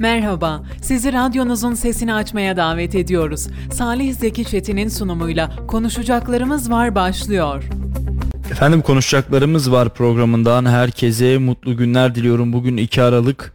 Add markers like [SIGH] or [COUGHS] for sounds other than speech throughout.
Merhaba, sizi radyonuzun sesini açmaya davet ediyoruz. Salih Zeki Çetin'in sunumuyla Konuşacaklarımız Var başlıyor. Efendim konuşacaklarımız var programından herkese mutlu günler diliyorum. Bugün 2 Aralık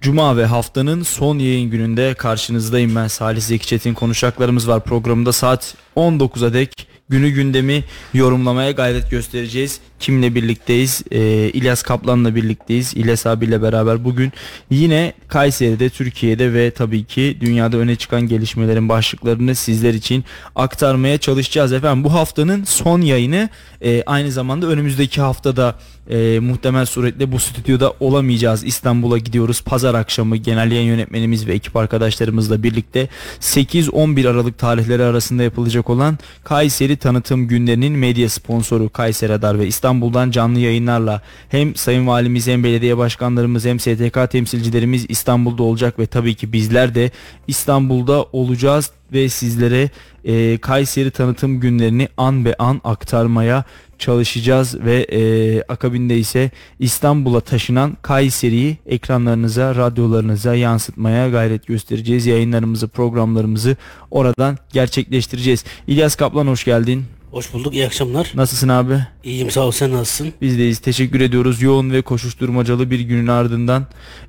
Cuma ve haftanın son yayın gününde karşınızdayım ben Salih Zeki Çetin. Konuşacaklarımız var programında saat 19'a dek günü gündemi yorumlamaya gayret göstereceğiz. Kimle birlikteyiz? Ee, İlyas Kaplan'la birlikteyiz. İlyas abiyle beraber bugün yine Kayseri'de, Türkiye'de ve tabii ki dünyada öne çıkan gelişmelerin başlıklarını sizler için aktarmaya çalışacağız. Efendim bu haftanın son yayını e, aynı zamanda önümüzdeki haftada e, muhtemel suretle bu stüdyoda olamayacağız. İstanbul'a gidiyoruz. Pazar akşamı genel yayın yönetmenimiz ve ekip arkadaşlarımızla birlikte 8-11 Aralık tarihleri arasında yapılacak olan Kayseri tanıtım günlerinin medya sponsoru Kayseri Radar ve İstanbul'dan canlı yayınlarla hem Sayın Valimiz hem belediye başkanlarımız hem STK temsilcilerimiz İstanbul'da olacak ve tabii ki bizler de İstanbul'da olacağız ve sizlere e, Kayseri tanıtım günlerini an be an aktarmaya çalışacağız ve e, akabinde ise İstanbul'a taşınan Kayseri'yi ekranlarınıza, radyolarınıza yansıtmaya gayret göstereceğiz. Yayınlarımızı, programlarımızı oradan gerçekleştireceğiz. İlyas Kaplan hoş geldin. Hoş bulduk. İyi akşamlar. Nasılsın abi? İyiyim sağ ol. Sen nasılsın? Biz deyiz. Teşekkür ediyoruz. Yoğun ve koşuşturmacalı bir günün ardından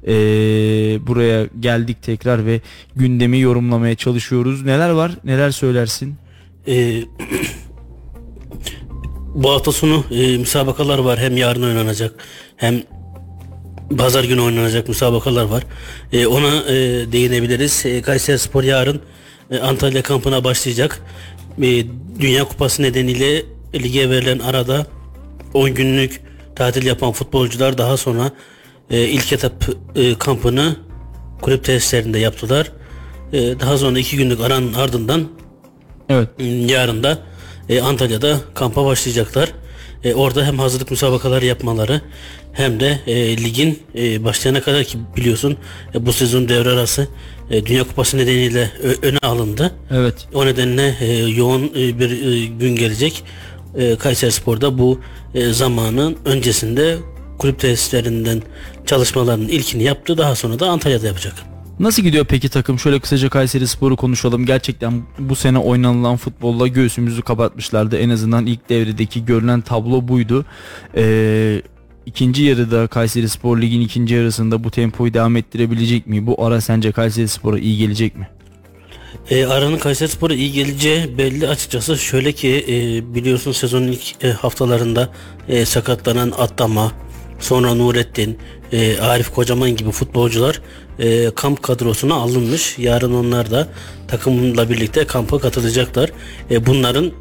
e, buraya geldik tekrar ve gündemi yorumlamaya çalışıyoruz. Neler var? Neler söylersin? Ee, [CLEARS THROAT] bu hafta sonu e, müsabakalar var. Hem yarın oynanacak hem pazar günü oynanacak müsabakalar var. E, ona e, değinebiliriz. E, Kayseri Spor yarın e, Antalya kampına başlayacak. E, Dünya Kupası nedeniyle lige verilen arada 10 günlük tatil yapan futbolcular daha sonra e, ilk etap e, kampını kulüp tesislerinde yaptılar. E, daha sonra iki günlük aranın ardından Evet. yarın da e, Antalya'da kampa başlayacaklar. E, orada hem hazırlık müsabakaları yapmaları hem de e, ligin e, başlayana kadar ki biliyorsun e, bu sezon devre arası e, Dünya Kupası nedeniyle öne alındı. Evet. O nedenle e, yoğun e, bir e, gün gelecek. E, Kayseri Spor'da bu e, zamanın öncesinde kulüp tesislerinden çalışmalarının ilkini yaptı. Daha sonra da Antalya'da yapacak. Nasıl gidiyor peki takım? Şöyle kısaca Kayseri Spor'u konuşalım. Gerçekten bu sene oynanılan futbolla göğsümüzü kapatmışlardı. En azından ilk devredeki görünen tablo buydu. Ee, ikinci yarıda Kayseri Spor Lig'in ikinci yarısında bu tempoyu devam ettirebilecek mi? Bu ara sence Kayseri Spor'a iyi gelecek mi? E, Aranın Kayseri Spor'a iyi geleceği belli açıkçası. Şöyle ki e, biliyorsun sezonun ilk e, haftalarında e, sakatlanan Atlama, sonra Nurettin, e, Arif Kocaman gibi futbolcular e, kamp kadrosuna alınmış. Yarın onlar da takımla birlikte kampa katılacaklar. E, bunların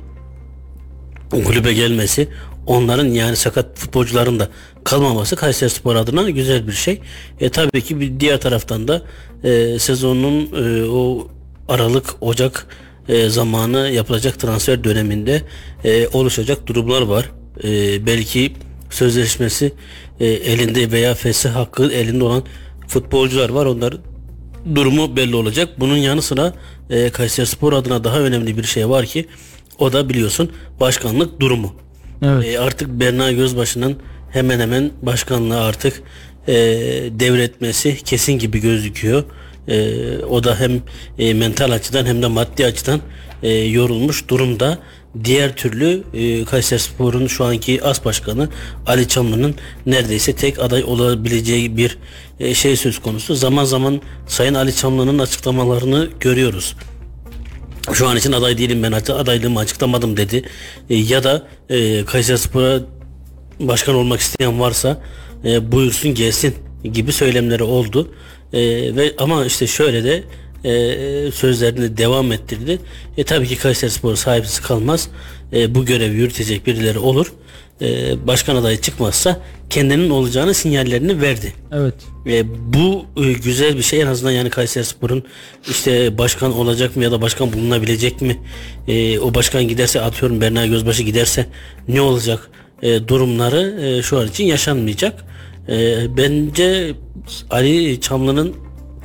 kulübe gelmesi onların yani sakat futbolcuların da kalmaması Kayseri Spor adına güzel bir şey. E, tabii ki bir diğer taraftan da e, sezonun e, o Aralık Ocak e, zamanı yapılacak transfer döneminde e, oluşacak durumlar var. E, belki sözleşmesi e, elinde veya fesih hakkı elinde olan futbolcular var. Onların durumu belli olacak. Bunun yanı sıra e, Kayseri Spor adına daha önemli bir şey var ki o da biliyorsun başkanlık durumu. Evet. E, artık Berna Gözbaşı'nın hemen hemen başkanlığı artık e, devretmesi kesin gibi gözüküyor. E, o da hem e, mental açıdan hem de maddi açıdan e, yorulmuş durumda. Diğer türlü e, Kayserispor'un şu anki as başkanı Ali Çamlı'nın neredeyse tek aday olabileceği bir e, şey söz konusu. Zaman zaman Sayın Ali Çamlı'nın açıklamalarını görüyoruz şu an için aday değilim ben hatta adaylığımı açıklamadım dedi. E, ya da e, Kayserispor'a başkan olmak isteyen varsa e, buyursun gelsin gibi söylemleri oldu. E, ve ama işte şöyle de e, sözlerini devam ettirdi. E, tabii ki Kayserispor sahipsiz kalmaz. E, bu görevi yürütecek birileri olur. E, başkan adayı çıkmazsa kendinin olacağını sinyallerini verdi. Evet. E, bu e, güzel bir şey en azından yani Kayserispor'un işte başkan olacak mı ya da başkan bulunabilecek mi? E, o başkan giderse atıyorum Berna Gözbaşı giderse ne olacak? E, durumları e, şu an için yaşanmayacak. E, bence Ali Çamlı'nın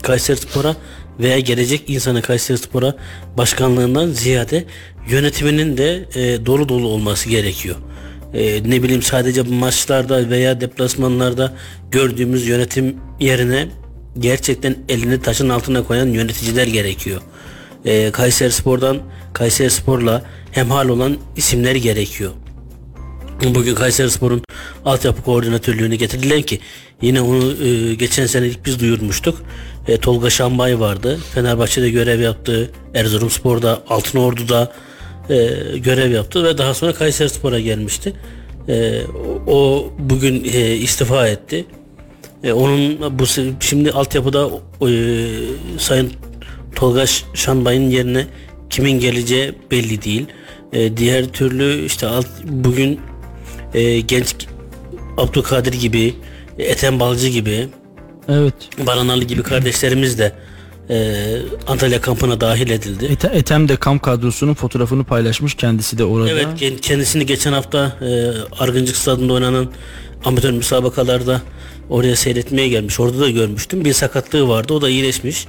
Kayserispor'a veya gelecek insanı Kayserispor'a başkanlığından ziyade yönetiminin de e, dolu dolu olması gerekiyor e, ne bileyim sadece maçlarda veya deplasmanlarda gördüğümüz yönetim yerine gerçekten elini taşın altına koyan yöneticiler gerekiyor. E, Kayseri Spor'dan Kayseri Spor'la hemhal olan isimler gerekiyor. Bugün Kayseri Spor'un altyapı koordinatörlüğünü getirdiler ki yine onu e, geçen sene ilk biz duyurmuştuk. E, Tolga Şambay vardı. Fenerbahçe'de görev yaptı. Erzurum Altınordu'da e, görev yaptı ve daha sonra Kayseri Spor'a gelmişti. E, o bugün e, istifa etti. E, onun bu şimdi altyapıda e, Sayın Tolga Şanbay'ın yerine kimin geleceği belli değil. E, diğer türlü işte alt, bugün e, genç Abdülkadir gibi, Ethem Balcı gibi, evet. Baranalı gibi kardeşlerimiz de e, Antalya kampına dahil edildi. Ete, Ethem de kamp kadrosunun fotoğrafını paylaşmış kendisi de orada. Evet kendisini geçen hafta e, Argıncık Stadı'nda oynanan amatör müsabakalarda oraya seyretmeye gelmiş. Orada da görmüştüm. Bir sakatlığı vardı. O da iyileşmiş.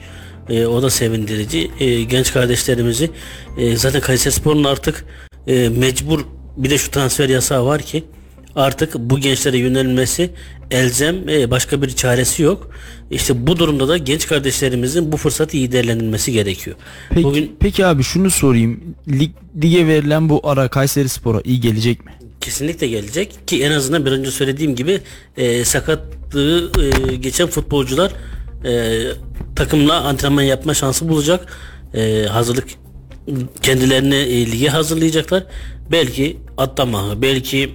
E, o da sevindirici. E, genç kardeşlerimizi e, zaten Kayseri Spor'un artık e, mecbur bir de şu transfer yasağı var ki artık bu gençlere yönelmesi elzem e, başka bir çaresi yok. İşte bu durumda da genç kardeşlerimizin bu fırsatı iyi değerlendirilmesi gerekiyor. Peki, Bugün Peki abi şunu sorayım. Lig, lige verilen bu ara Kayseri Spor'a iyi gelecek mi? Kesinlikle gelecek ki en azından bir önce söylediğim gibi e, sakatlığı e, geçen futbolcular e, takımla antrenman yapma şansı bulacak. E, hazırlık kendilerini e, lige hazırlayacaklar. Belki Atlama, belki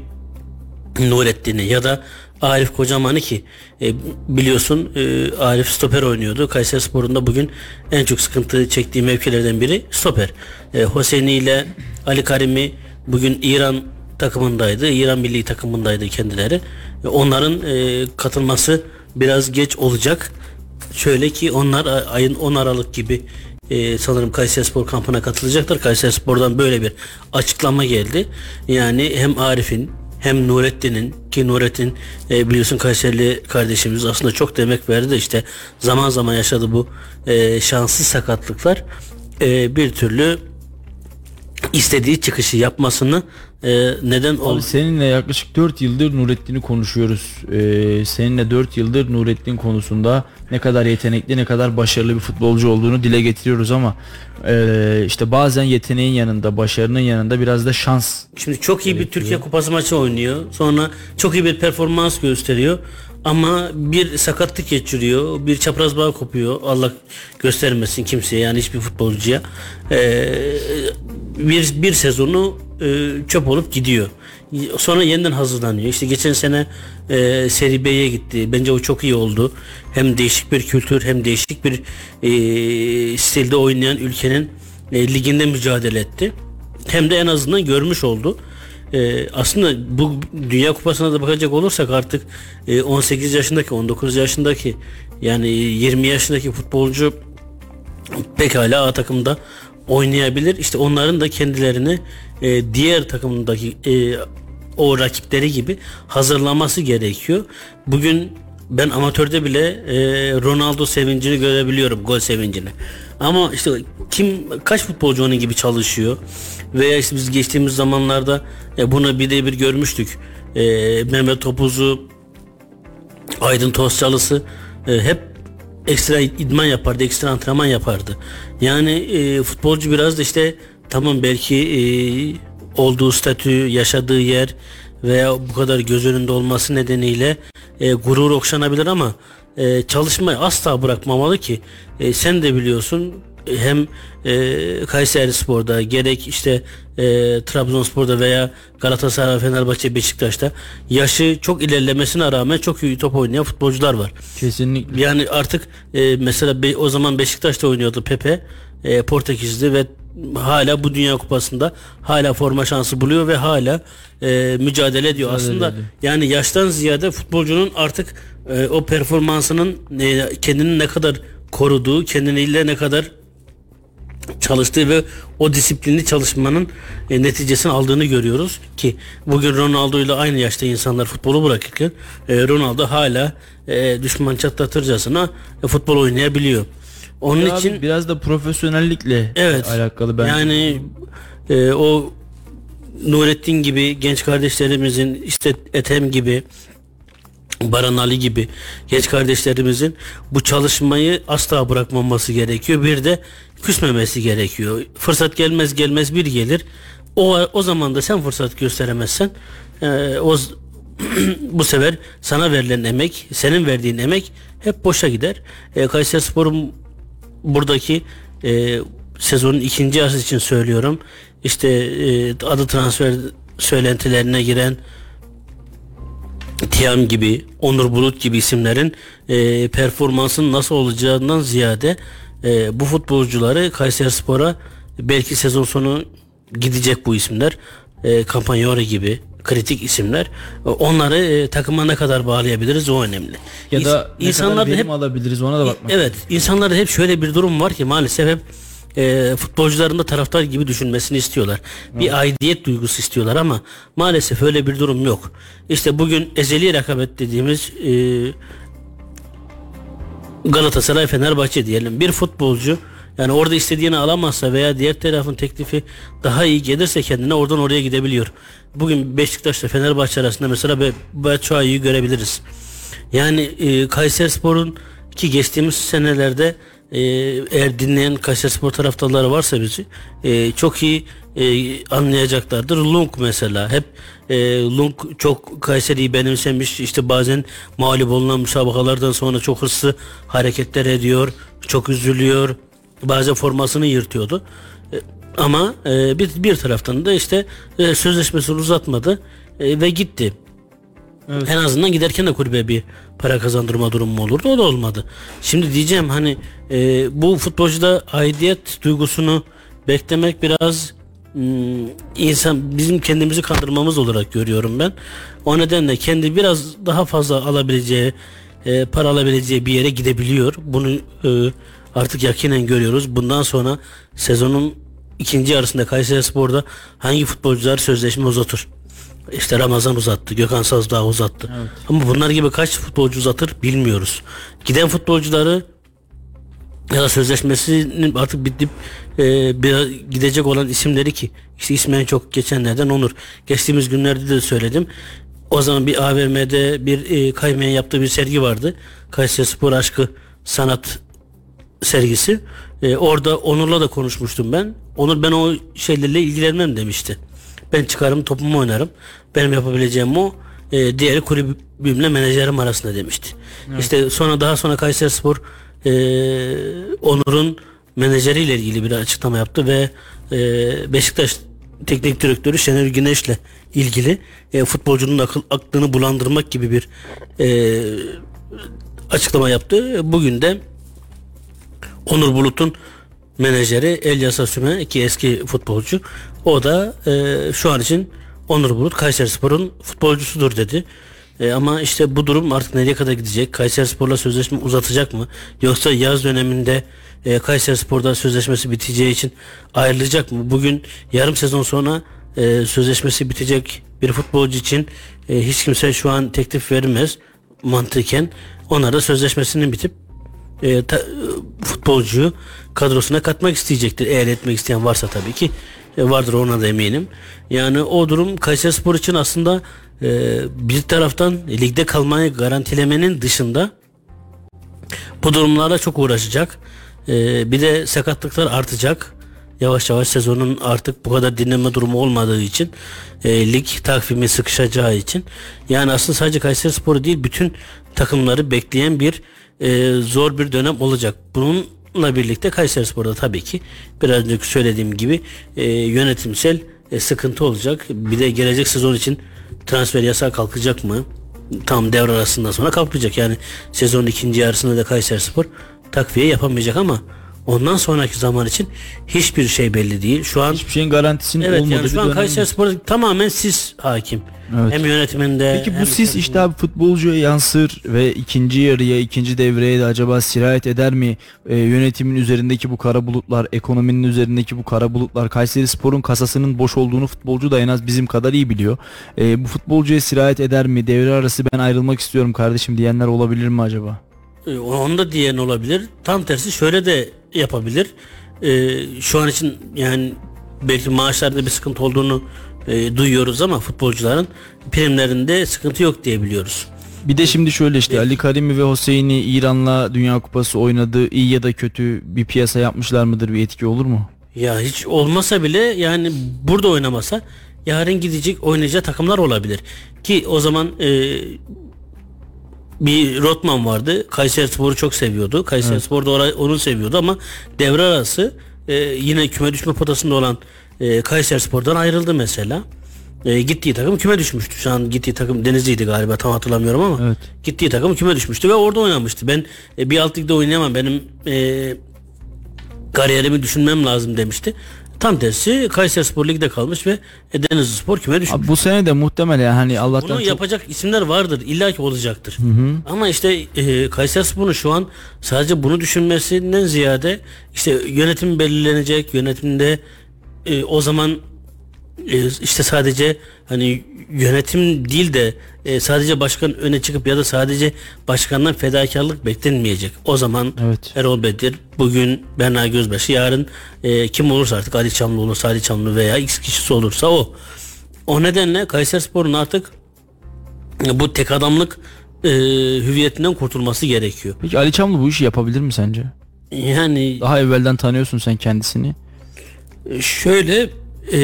Nurettin'i ya da Arif Kocaman'ı ki e, biliyorsun e, Arif stoper oynuyordu. Kayseri Spor'un bugün en çok sıkıntı çektiği mevkilerden biri stoper. E, Hüseyin'i ile Ali Karim'i bugün İran takımındaydı. İran milli takımındaydı kendileri. E, onların e, katılması biraz geç olacak. Şöyle ki onlar ayın 10 Aralık gibi e, sanırım Kayseri Spor kampına katılacaklar. Kayseri Spor'dan böyle bir açıklama geldi. Yani hem Arif'in hem Nurettin'in ki Nurettin e, biliyorsun Kayserili kardeşimiz aslında çok demek verdi de işte zaman zaman yaşadı bu e, şanssız sakatlıklar. E, bir türlü istediği çıkışı yapmasını e, neden oldu? Seninle yaklaşık 4 yıldır Nurettin'i konuşuyoruz. E, seninle 4 yıldır Nurettin konusunda ne kadar yetenekli ne kadar başarılı bir futbolcu olduğunu dile getiriyoruz ama e, işte bazen yeteneğin yanında başarının yanında biraz da şans. Şimdi çok iyi bir Türkiye Kupası maçı oynuyor. Sonra çok iyi bir performans gösteriyor. Ama bir sakatlık geçiriyor, bir çapraz bağ kopuyor. Allah göstermesin kimseye yani hiçbir futbolcuya. Ee, bir bir sezonu e, çöp olup gidiyor. Sonra yeniden hazırlanıyor. İşte geçen sene e, Seri B'ye gitti. Bence o çok iyi oldu. Hem değişik bir kültür hem değişik bir e, stilde oynayan ülkenin e, liginde mücadele etti. Hem de en azından görmüş oldu. E, aslında bu Dünya Kupası'na da bakacak olursak artık e, 18 yaşındaki 19 yaşındaki yani 20 yaşındaki futbolcu pekala A takımda oynayabilir. İşte onların da kendilerini e, diğer takımdaki e, o rakipleri gibi hazırlaması gerekiyor. Bugün ben amatörde bile e, Ronaldo sevincini görebiliyorum, gol sevincini. Ama işte kim kaç futbolcu onun gibi çalışıyor veya işte biz geçtiğimiz zamanlarda e, bunu bir de bir görmüştük. E, Mehmet Topuz'u Aydın Tozçalısı e, hep ekstra idman yapardı, ekstra antrenman yapardı. Yani e, futbolcu biraz da işte tamam belki e, olduğu statü, yaşadığı yer veya bu kadar göz önünde olması nedeniyle e, gurur okşanabilir ama e, çalışmayı asla bırakmamalı ki e, sen de biliyorsun hem e, Kayseri Spor'da gerek işte e, Trabzonspor'da veya Galatasaray, Fenerbahçe, Beşiktaş'ta yaşı çok ilerlemesine rağmen çok iyi top oynayan futbolcular var. Kesinlikle. Yani artık e, mesela be, o zaman Beşiktaş'ta oynuyordu Pepe e, Portekiz'de ve hala bu Dünya Kupası'nda hala forma şansı buluyor ve hala e, mücadele ediyor. Mücadele Aslında ediyor. yani yaştan ziyade futbolcunun artık e, o performansının e, kendini ne kadar koruduğu, kendiniyle ne kadar çalıştığı ve o disiplinli çalışmanın e, neticesini aldığını görüyoruz ki bugün Ronaldo ile aynı yaşta insanlar futbolu bırakırken e, Ronaldo hala e, düşman çatlatırcasına e, futbol oynayabiliyor. Onun ya için biraz da profesyonellikle evet, alakalı bence. Yani e, o Nurettin gibi genç kardeşlerimizin işte Ethem gibi Baran Ali gibi genç kardeşlerimizin bu çalışmayı asla bırakmaması gerekiyor. Bir de küsmemesi gerekiyor. Fırsat gelmez gelmez bir gelir. O, o zaman da sen fırsat gösteremezsen e, o [CLEARS THROAT] bu sefer sana verilen emek, senin verdiğin emek hep boşa gider. E, Kayseri Spor'un buradaki e, sezonun ikinci yarısı için söylüyorum. İşte e, adı transfer söylentilerine giren Tiam gibi, Onur Bulut gibi isimlerin e, performansın nasıl olacağından ziyade e, bu futbolcuları Kayseri Spor'a belki sezon sonu gidecek bu isimler. E, Campagnoli gibi kritik isimler. E, Onları e, takıma ne kadar bağlayabiliriz o önemli. Ya İns- da ne insanlar kadar hep alabiliriz ona da bakmak. Evet, insanlarda hep şöyle bir durum var ki maalesef hep e, futbolcuların da taraftar gibi düşünmesini istiyorlar. Bir aidiyet duygusu istiyorlar ama maalesef öyle bir durum yok. İşte bugün ezeli rekabet dediğimiz e, Galatasaray Fenerbahçe diyelim bir futbolcu yani orada istediğini alamazsa veya diğer tarafın teklifi daha iyi gelirse kendine oradan oraya gidebiliyor. Bugün Beşiktaş'la Fenerbahçe arasında mesela Be- Batshuayi'yi görebiliriz. Yani e, Kayseri Spor'un ki geçtiğimiz senelerde e, eğer dinleyen Kayseri Spor taraftarları varsa bizi e, çok iyi e, anlayacaklardır. Lung mesela hep e, Lung çok Kayseri'yi benimsemiş işte bazen mağlup olunan müsabakalardan sonra çok hırslı hareketler ediyor çok üzülüyor bazen formasını yırtıyordu E, ama e, bir, bir taraftan da işte e, sözleşmesini uzatmadı e, ve gitti. En azından giderken de kulübe bir para kazandırma durumu olurdu. O da olmadı. Şimdi diyeceğim hani e, bu futbolcuda aidiyet duygusunu beklemek biraz hmm, insan bizim kendimizi kandırmamız olarak görüyorum ben. O nedenle kendi biraz daha fazla alabileceği e, para alabileceği bir yere gidebiliyor. Bunu e, artık yakinen görüyoruz. Bundan sonra sezonun ikinci yarısında Kayseri Spor'da hangi futbolcular sözleşme uzatır? İşte Ramazan uzattı, Gökhan Sazdağ uzattı. Ama bunlar gibi kaç futbolcu uzatır bilmiyoruz. Giden futbolcuları ya da sözleşmesinin artık bitip e, biraz gidecek olan isimleri ki işte ismi en çok geçenlerden Onur. Geçtiğimiz günlerde de söyledim. O zaman bir AVM'de bir e, kaymayan yaptığı bir sergi vardı. Kayseri Spor Aşkı Sanat sergisi. E, orada Onur'la da konuşmuştum ben. Onur ben o şeylerle ilgilenmem demişti. Ben çıkarım topumu oynarım. Benim yapabileceğim o. E, diğeri kulübümle menajerim arasında demişti. İşte sonra daha sonra Kayseri Spor e, Onur'un menajeriyle ilgili bir açıklama yaptı ve e, Beşiktaş teknik direktörü Şener Güneş'le ilgili e, futbolcunun akıl, aklını bulandırmak gibi bir e, açıklama yaptı. Bugün de Onur Bulut'un menajeri Elyas Asüme ki eski futbolcu. O da e, şu an için Onur Bulut Kayserispor'un futbolcusudur dedi. E, ama işte bu durum artık nereye kadar gidecek? Kayserispor'la sözleşme uzatacak mı? Yoksa yaz döneminde e, Kayserispor'da sözleşmesi biteceği için ayrılacak mı? Bugün yarım sezon sonra e, sözleşmesi bitecek bir futbolcu için e, hiç kimse şu an teklif vermez mantıken. Onlar da sözleşmesinin bitip e, ta- e, futbolcuyu kadrosuna katmak isteyecektir. Eğer etmek isteyen varsa tabii ki vardır ona da eminim. Yani o durum Kayserispor için aslında e, bir taraftan ligde kalmayı garantilemenin dışında bu durumlarla çok uğraşacak. E, bir de sakatlıklar artacak. Yavaş yavaş sezonun artık bu kadar dinleme durumu olmadığı için e, lig takvimi sıkışacağı için yani aslında sadece Kayseri Sporu değil bütün takımları bekleyen bir e, zor bir dönem olacak. Bununla birlikte Kayseri Spor'da tabii ki biraz önce söylediğim gibi e, yönetimsel e, sıkıntı olacak. Bir de gelecek sezon için transfer yasağı kalkacak mı? Tam devre arasından sonra kalkacak. Yani sezonun ikinci yarısında da Kayseri Spor takviye yapamayacak ama ondan sonraki zaman için hiçbir şey belli değil. Şu an Hiçbir şeyin garantisinin Evet olmadığı yani şu an. Kayseri Spor'da tamamen siz hakim. Evet. Hem yönetiminde Peki bu sis işte abi futbolcuya yansır ve ikinci yarıya, ikinci devreye de acaba sirayet eder mi? Ee, yönetimin üzerindeki bu kara bulutlar, ekonominin üzerindeki bu kara bulutlar, Kayseri Spor'un kasasının boş olduğunu futbolcu da en az bizim kadar iyi biliyor. Ee, bu futbolcuya sirayet eder mi? Devre arası ben ayrılmak istiyorum kardeşim diyenler olabilir mi acaba? E, Onu da diyen olabilir. Tam tersi şöyle de yapabilir. Ee, şu an için yani belki maaşlarda bir sıkıntı olduğunu e, duyuyoruz ama futbolcuların primlerinde sıkıntı yok diye biliyoruz. Bir de şimdi şöyle işte Ali Karimi ve Hüseyin'i İran'la Dünya Kupası oynadı. İyi ya da kötü bir piyasa yapmışlar mıdır? Bir etki olur mu? Ya hiç olmasa bile yani burada oynamasa yarın gidecek oynayacağı takımlar olabilir. Ki o zaman e, bir Rotman vardı. Kayseri Spor'u çok seviyordu. Kayseri evet. Spor da onu seviyordu ama devre arası e, yine küme düşme potasında olan e, Kayseri Spor'dan ayrıldı mesela. E, gittiği takım küme düşmüştü. Şu an gittiği takım Denizli'ydi galiba tam hatırlamıyorum ama evet. gittiği takım küme düşmüştü ve orada oynamıştı. Ben e, bir alt ligde oynayamam. Benim e, kariyerimi düşünmem lazım demişti. Tam tersi Kayseri Spor Lig'de kalmış ve Denizli Spor küme düşmüş. Abi bu sene de muhtemelen hani Allah'tan Bunu çok... yapacak isimler vardır. İlla ki olacaktır. Hı hı. Ama işte e, Kayseri Spor'un şu an sadece bunu düşünmesinden ziyade işte yönetim belirlenecek. Yönetimde e, o zaman işte sadece hani yönetim değil de e, sadece başkan öne çıkıp ya da sadece başkandan fedakarlık beklenmeyecek. O zaman evet. Erol Bedir, bugün Berna Gözbaşı, yarın e, kim olursa artık Ali Çamlı olursa Ali Çamlı veya X kişisi olursa o. O nedenle Kayserispor'un artık bu tek adamlık e, hüviyetinden kurtulması gerekiyor. Peki Ali Çamlı bu işi yapabilir mi sence? Yani daha evvelden tanıyorsun sen kendisini. Şöyle e,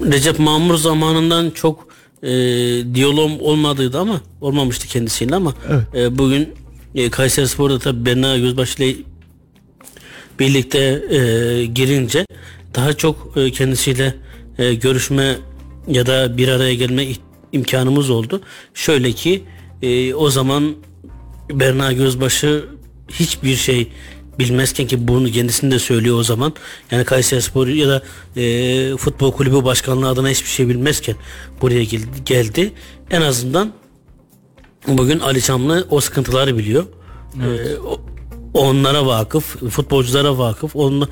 Recep Mamur zamanından çok e, diyalog olmadıydı ama olmamıştı kendisiyle ama evet. e, bugün e, Kayseri Spor'da tabi Berna Gözbaşı ile birlikte e, girince daha çok e, kendisiyle e, görüşme ya da bir araya gelme imkanımız oldu. Şöyle ki e, o zaman Berna Gözbaşı hiçbir şey bilmezken ki bunu kendisini de söylüyor o zaman. Yani Kayseri Spor ya da e, futbol kulübü başkanlığı adına hiçbir şey bilmezken buraya geldi. En azından bugün Ali Çamlı o sıkıntıları biliyor. Evet. E, onlara vakıf, futbolculara vakıf. Onunla,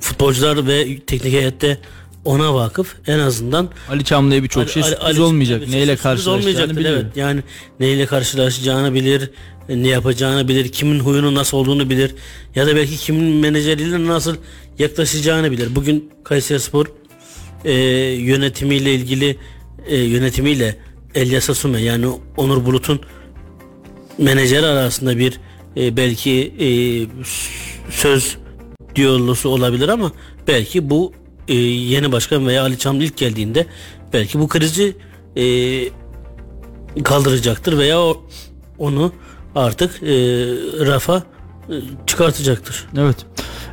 futbolcular ve teknik heyette ona vakıf en azından Ali Çamlı'ya birçok şey sürpriz Ali, olmayacak. Evet, neyle karşılaşacağını biliyor. Evet, yani neyle karşılaşacağını bilir, ne yapacağını bilir, kimin huyunu nasıl olduğunu bilir ya da belki kimin menajeriyle nasıl yaklaşacağını bilir. Bugün Kayserispor e, yönetimiyle ilgili e, yönetimiyle Elyas Asume yani Onur Bulut'un menajer arasında bir e, belki e, söz diyalosu olabilir ama belki bu e, yeni başkan veya Ali Çamlı ilk geldiğinde belki bu krizi e, kaldıracaktır veya o, onu artık e, rafa e, çıkartacaktır. Evet.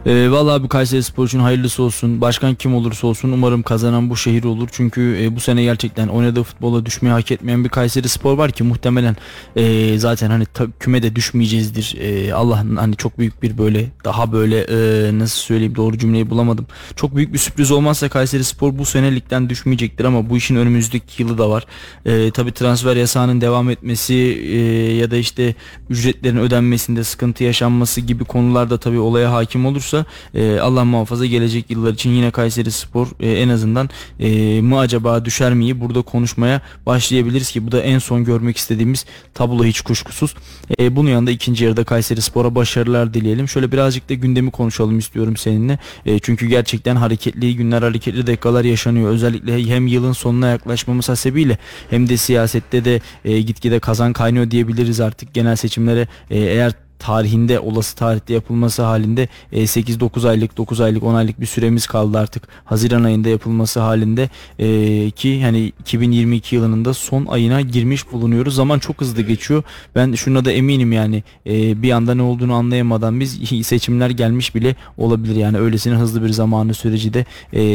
E, vallahi bu Kayseri Spor için hayırlısı olsun. Başkan kim olursa olsun umarım kazanan bu şehir olur. Çünkü e, bu sene gerçekten oynadığı futbola düşmeyi hak etmeyen bir Kayseri Spor var ki muhtemelen e, zaten hani ta, kümede düşmeyeceğizdir. E, Allah hani çok büyük bir böyle daha böyle e, nasıl söyleyeyim doğru cümleyi bulamadım. Çok büyük bir sürpriz olmazsa Kayseri Spor bu senelikten düşmeyecektir ama bu işin önümüzdeki yılı da var. E, tabi transfer yasağının devam etmesi e, ya da işte ücretlerin ödenmesinde sıkıntı yaşanması gibi konularda tabi olaya hakim olursa olursa e, Allah muhafaza gelecek yıllar için yine Kayseri Spor e, en azından e, mı acaba düşer miyi burada konuşmaya başlayabiliriz ki bu da en son görmek istediğimiz tablo hiç kuşkusuz. E, bunun yanında ikinci yarıda Kayseri Spor'a başarılar dileyelim. Şöyle birazcık da gündemi konuşalım istiyorum seninle. E, çünkü gerçekten hareketli günler hareketli dakikalar yaşanıyor. Özellikle hem yılın sonuna yaklaşmamız hasebiyle hem de siyasette de e, gitgide kazan kaynıyor diyebiliriz artık genel seçimlere e, eğer tarihinde olası tarihte yapılması halinde 8-9 e, aylık 9 aylık 10 aylık bir süremiz kaldı artık Haziran ayında yapılması halinde. E, ki hani 2022 yılının da son ayına girmiş bulunuyoruz. Zaman çok hızlı geçiyor. Ben şuna da eminim yani. E, bir anda ne olduğunu anlayamadan biz [LAUGHS] seçimler gelmiş bile olabilir. Yani öylesine hızlı bir zamanı süreci de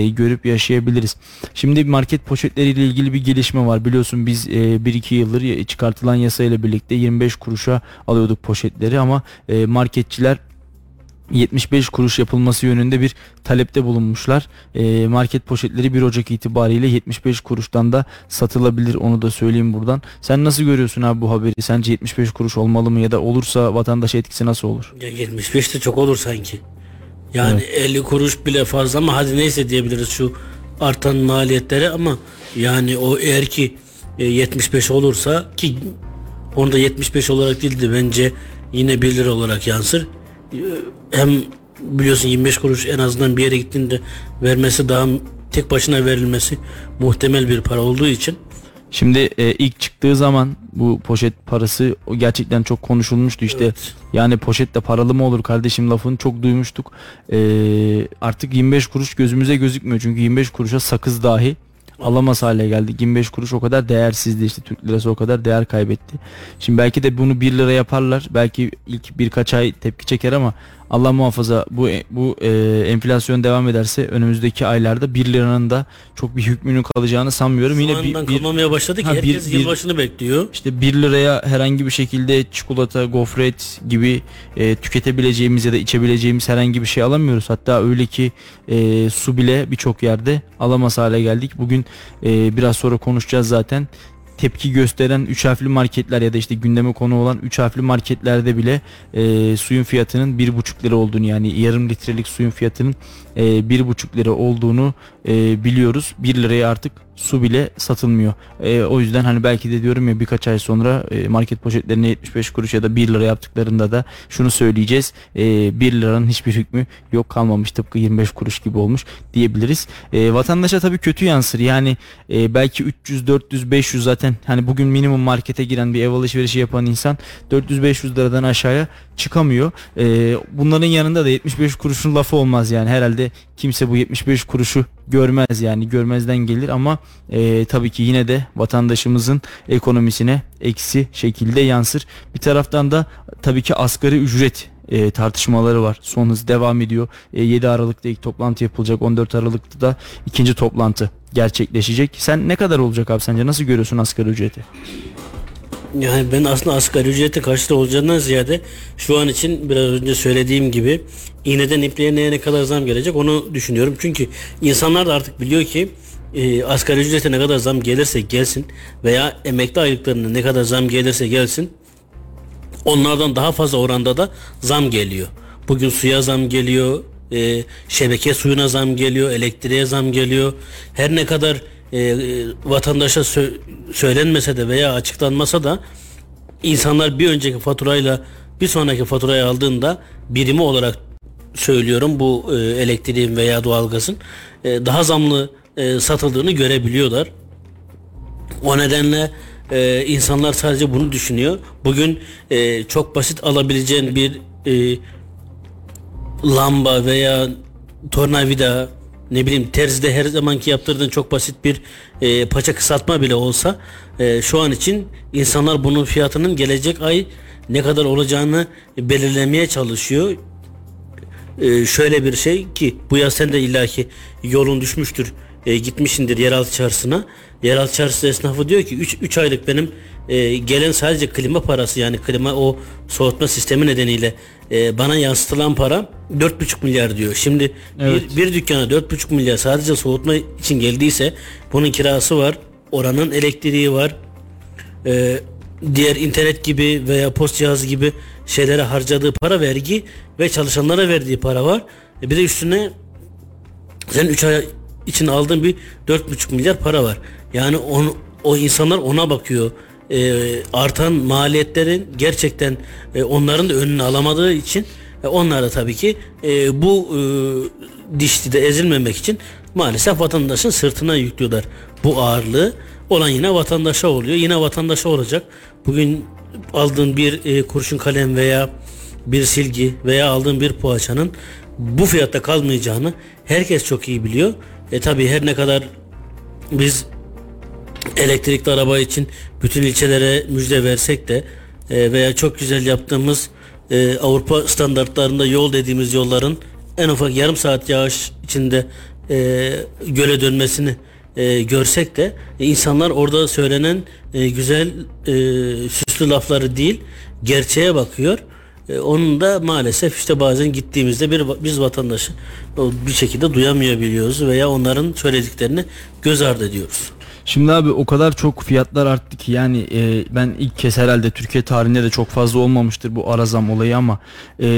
görüp yaşayabiliriz. Şimdi market poşetleriyle ilgili bir gelişme var. Biliyorsun biz 1-2 yıldır çıkartılan yasayla birlikte 25 kuruşa alıyorduk poşetleri ama ama e, marketçiler 75 kuruş yapılması yönünde bir talepte bulunmuşlar. E, market poşetleri 1 Ocak itibariyle 75 kuruştan da satılabilir onu da söyleyeyim buradan. Sen nasıl görüyorsun abi bu haberi? Sence 75 kuruş olmalı mı ya da olursa vatandaş etkisi nasıl olur? Ya 75 de çok olur sanki. Yani evet. 50 kuruş bile fazla ama hadi neyse diyebiliriz şu artan maliyetlere ama yani o eğer ki 75 e, olursa ki onu da 75 olarak değildi bence yine 1 lira olarak yansır. Hem biliyorsun 25 kuruş en azından bir yere gittiğinde vermesi daha tek başına verilmesi muhtemel bir para olduğu için Şimdi e, ilk çıktığı zaman bu poşet parası o gerçekten çok konuşulmuştu işte. Evet. Yani poşetle paralı mı olur kardeşim lafını çok duymuştuk. E, artık 25 kuruş gözümüze gözükmüyor çünkü 25 kuruşa sakız dahi alamaz hale geldi. 25 kuruş o kadar değersizdi işte Türk lirası o kadar değer kaybetti. Şimdi belki de bunu 1 lira yaparlar. Belki ilk birkaç ay tepki çeker ama Allah muhafaza bu bu e, enflasyon devam ederse önümüzdeki aylarda 1 liranın da çok bir hükmünün kalacağını sanmıyorum. Şu Yine bir, bir kalmamaya başladı ki Ha, bir- herkes bir- yılbaşını bekliyor. işte 1 liraya herhangi bir şekilde çikolata, gofret gibi e, tüketebileceğimiz ya da içebileceğimiz herhangi bir şey alamıyoruz. Hatta öyle ki e, su bile birçok yerde alamaz hale geldik. Bugün e, biraz sonra konuşacağız zaten. Tepki gösteren 3 harfli marketler ya da işte gündeme konu olan 3 harfli marketlerde bile e, suyun fiyatının 1,5 lira olduğunu yani yarım litrelik suyun fiyatının e, 1,5 lira olduğunu e, biliyoruz. 1 liraya artık su bile satılmıyor. E, o yüzden hani belki de diyorum ya birkaç ay sonra e, market poşetlerine 75 kuruş ya da 1 lira yaptıklarında da şunu söyleyeceğiz. E, 1 liranın hiçbir hükmü yok kalmamış tıpkı 25 kuruş gibi olmuş diyebiliriz. E, vatandaşa tabii kötü yansır. Yani e, belki 300, 400, 500 zaten hani bugün minimum markete giren bir ev alışverişi yapan insan 400-500 liradan aşağıya çıkamıyor. E, bunların yanında da 75 kuruşun lafı olmaz yani herhalde kimse bu 75 kuruşu görmez yani görmezden gelir ama e, tabii ki yine de vatandaşımızın ekonomisine eksi şekilde yansır. Bir taraftan da tabii ki asgari ücret e, tartışmaları var. Son hız devam ediyor. E, 7 Aralık'ta ilk toplantı yapılacak. 14 Aralık'ta da ikinci toplantı gerçekleşecek. Sen ne kadar olacak abi sence? Nasıl görüyorsun asgari ücreti? Yani ben aslında asgari ücrete karşı olacağından ziyade şu an için biraz önce söylediğim gibi iğneden ipliğe neye ne kadar zam gelecek onu düşünüyorum. Çünkü insanlar da artık biliyor ki e, asgari ücrete ne kadar zam gelirse gelsin veya emekli aylıklarına ne kadar zam gelirse gelsin onlardan daha fazla oranda da zam geliyor. Bugün suya zam geliyor, e, şebeke suyuna zam geliyor, elektriğe zam geliyor. Her ne kadar e, vatandaşa sö- söylenmese de veya açıklanmasa da insanlar bir önceki faturayla bir sonraki faturayı aldığında birimi olarak söylüyorum bu e, elektriğin veya doğalgazın e, daha zamlı e, satıldığını görebiliyorlar. O nedenle e, insanlar sadece bunu düşünüyor. Bugün e, çok basit alabileceğin bir e, lamba veya tornavida ne bileyim terzide her zamanki yaptırdığın çok basit bir e, paça kısaltma bile olsa e, şu an için insanlar bunun fiyatının gelecek ay ne kadar olacağını belirlemeye çalışıyor. E, şöyle bir şey ki bu yaz sen de illaki yolun düşmüştür e, gitmişindir yeraltı çarşısına. Yeraltı çarşısı esnafı diyor ki 3 aylık benim e, gelen sadece klima parası yani klima o soğutma sistemi nedeniyle e, bana yansıtılan para 4,5 milyar diyor. Şimdi Evet. bir, bir dükkana 4,5 milyar sadece soğutma için geldiyse bunun kirası var, oranın elektriği var, e, diğer internet gibi veya post cihazı gibi şeylere harcadığı para vergi ve çalışanlara verdiği para var. E, bir de üstüne sen 3 ay için aldığın bir 4,5 milyar para var. Yani onu, o insanlar ona bakıyor. Ee, artan maliyetlerin gerçekten e, onların da önünü alamadığı için e, onlar tabii ki e, bu e, dişlide ezilmemek için maalesef vatandaşın sırtına yüklüyorlar bu ağırlığı. Olan yine vatandaşa oluyor. Yine vatandaşa olacak. Bugün aldığın bir e, kurşun kalem veya bir silgi veya aldığın bir poğaçanın bu fiyatta kalmayacağını herkes çok iyi biliyor. E tabi her ne kadar biz elektrikli araba için bütün ilçelere müjde versek de e, veya çok güzel yaptığımız e, Avrupa standartlarında yol dediğimiz yolların en ufak yarım saat yağış içinde e, göle dönmesini e, görsek de e, insanlar orada söylenen e, güzel e, süslü lafları değil gerçeğe bakıyor. E, onun da maalesef işte bazen gittiğimizde bir biz vatandaşı bir şekilde duyamayabiliyoruz veya onların söylediklerini göz ardı ediyoruz. Şimdi abi o kadar çok fiyatlar arttı ki yani e, ben ilk kez herhalde Türkiye tarihinde de çok fazla olmamıştır bu ara zam olayı ama e,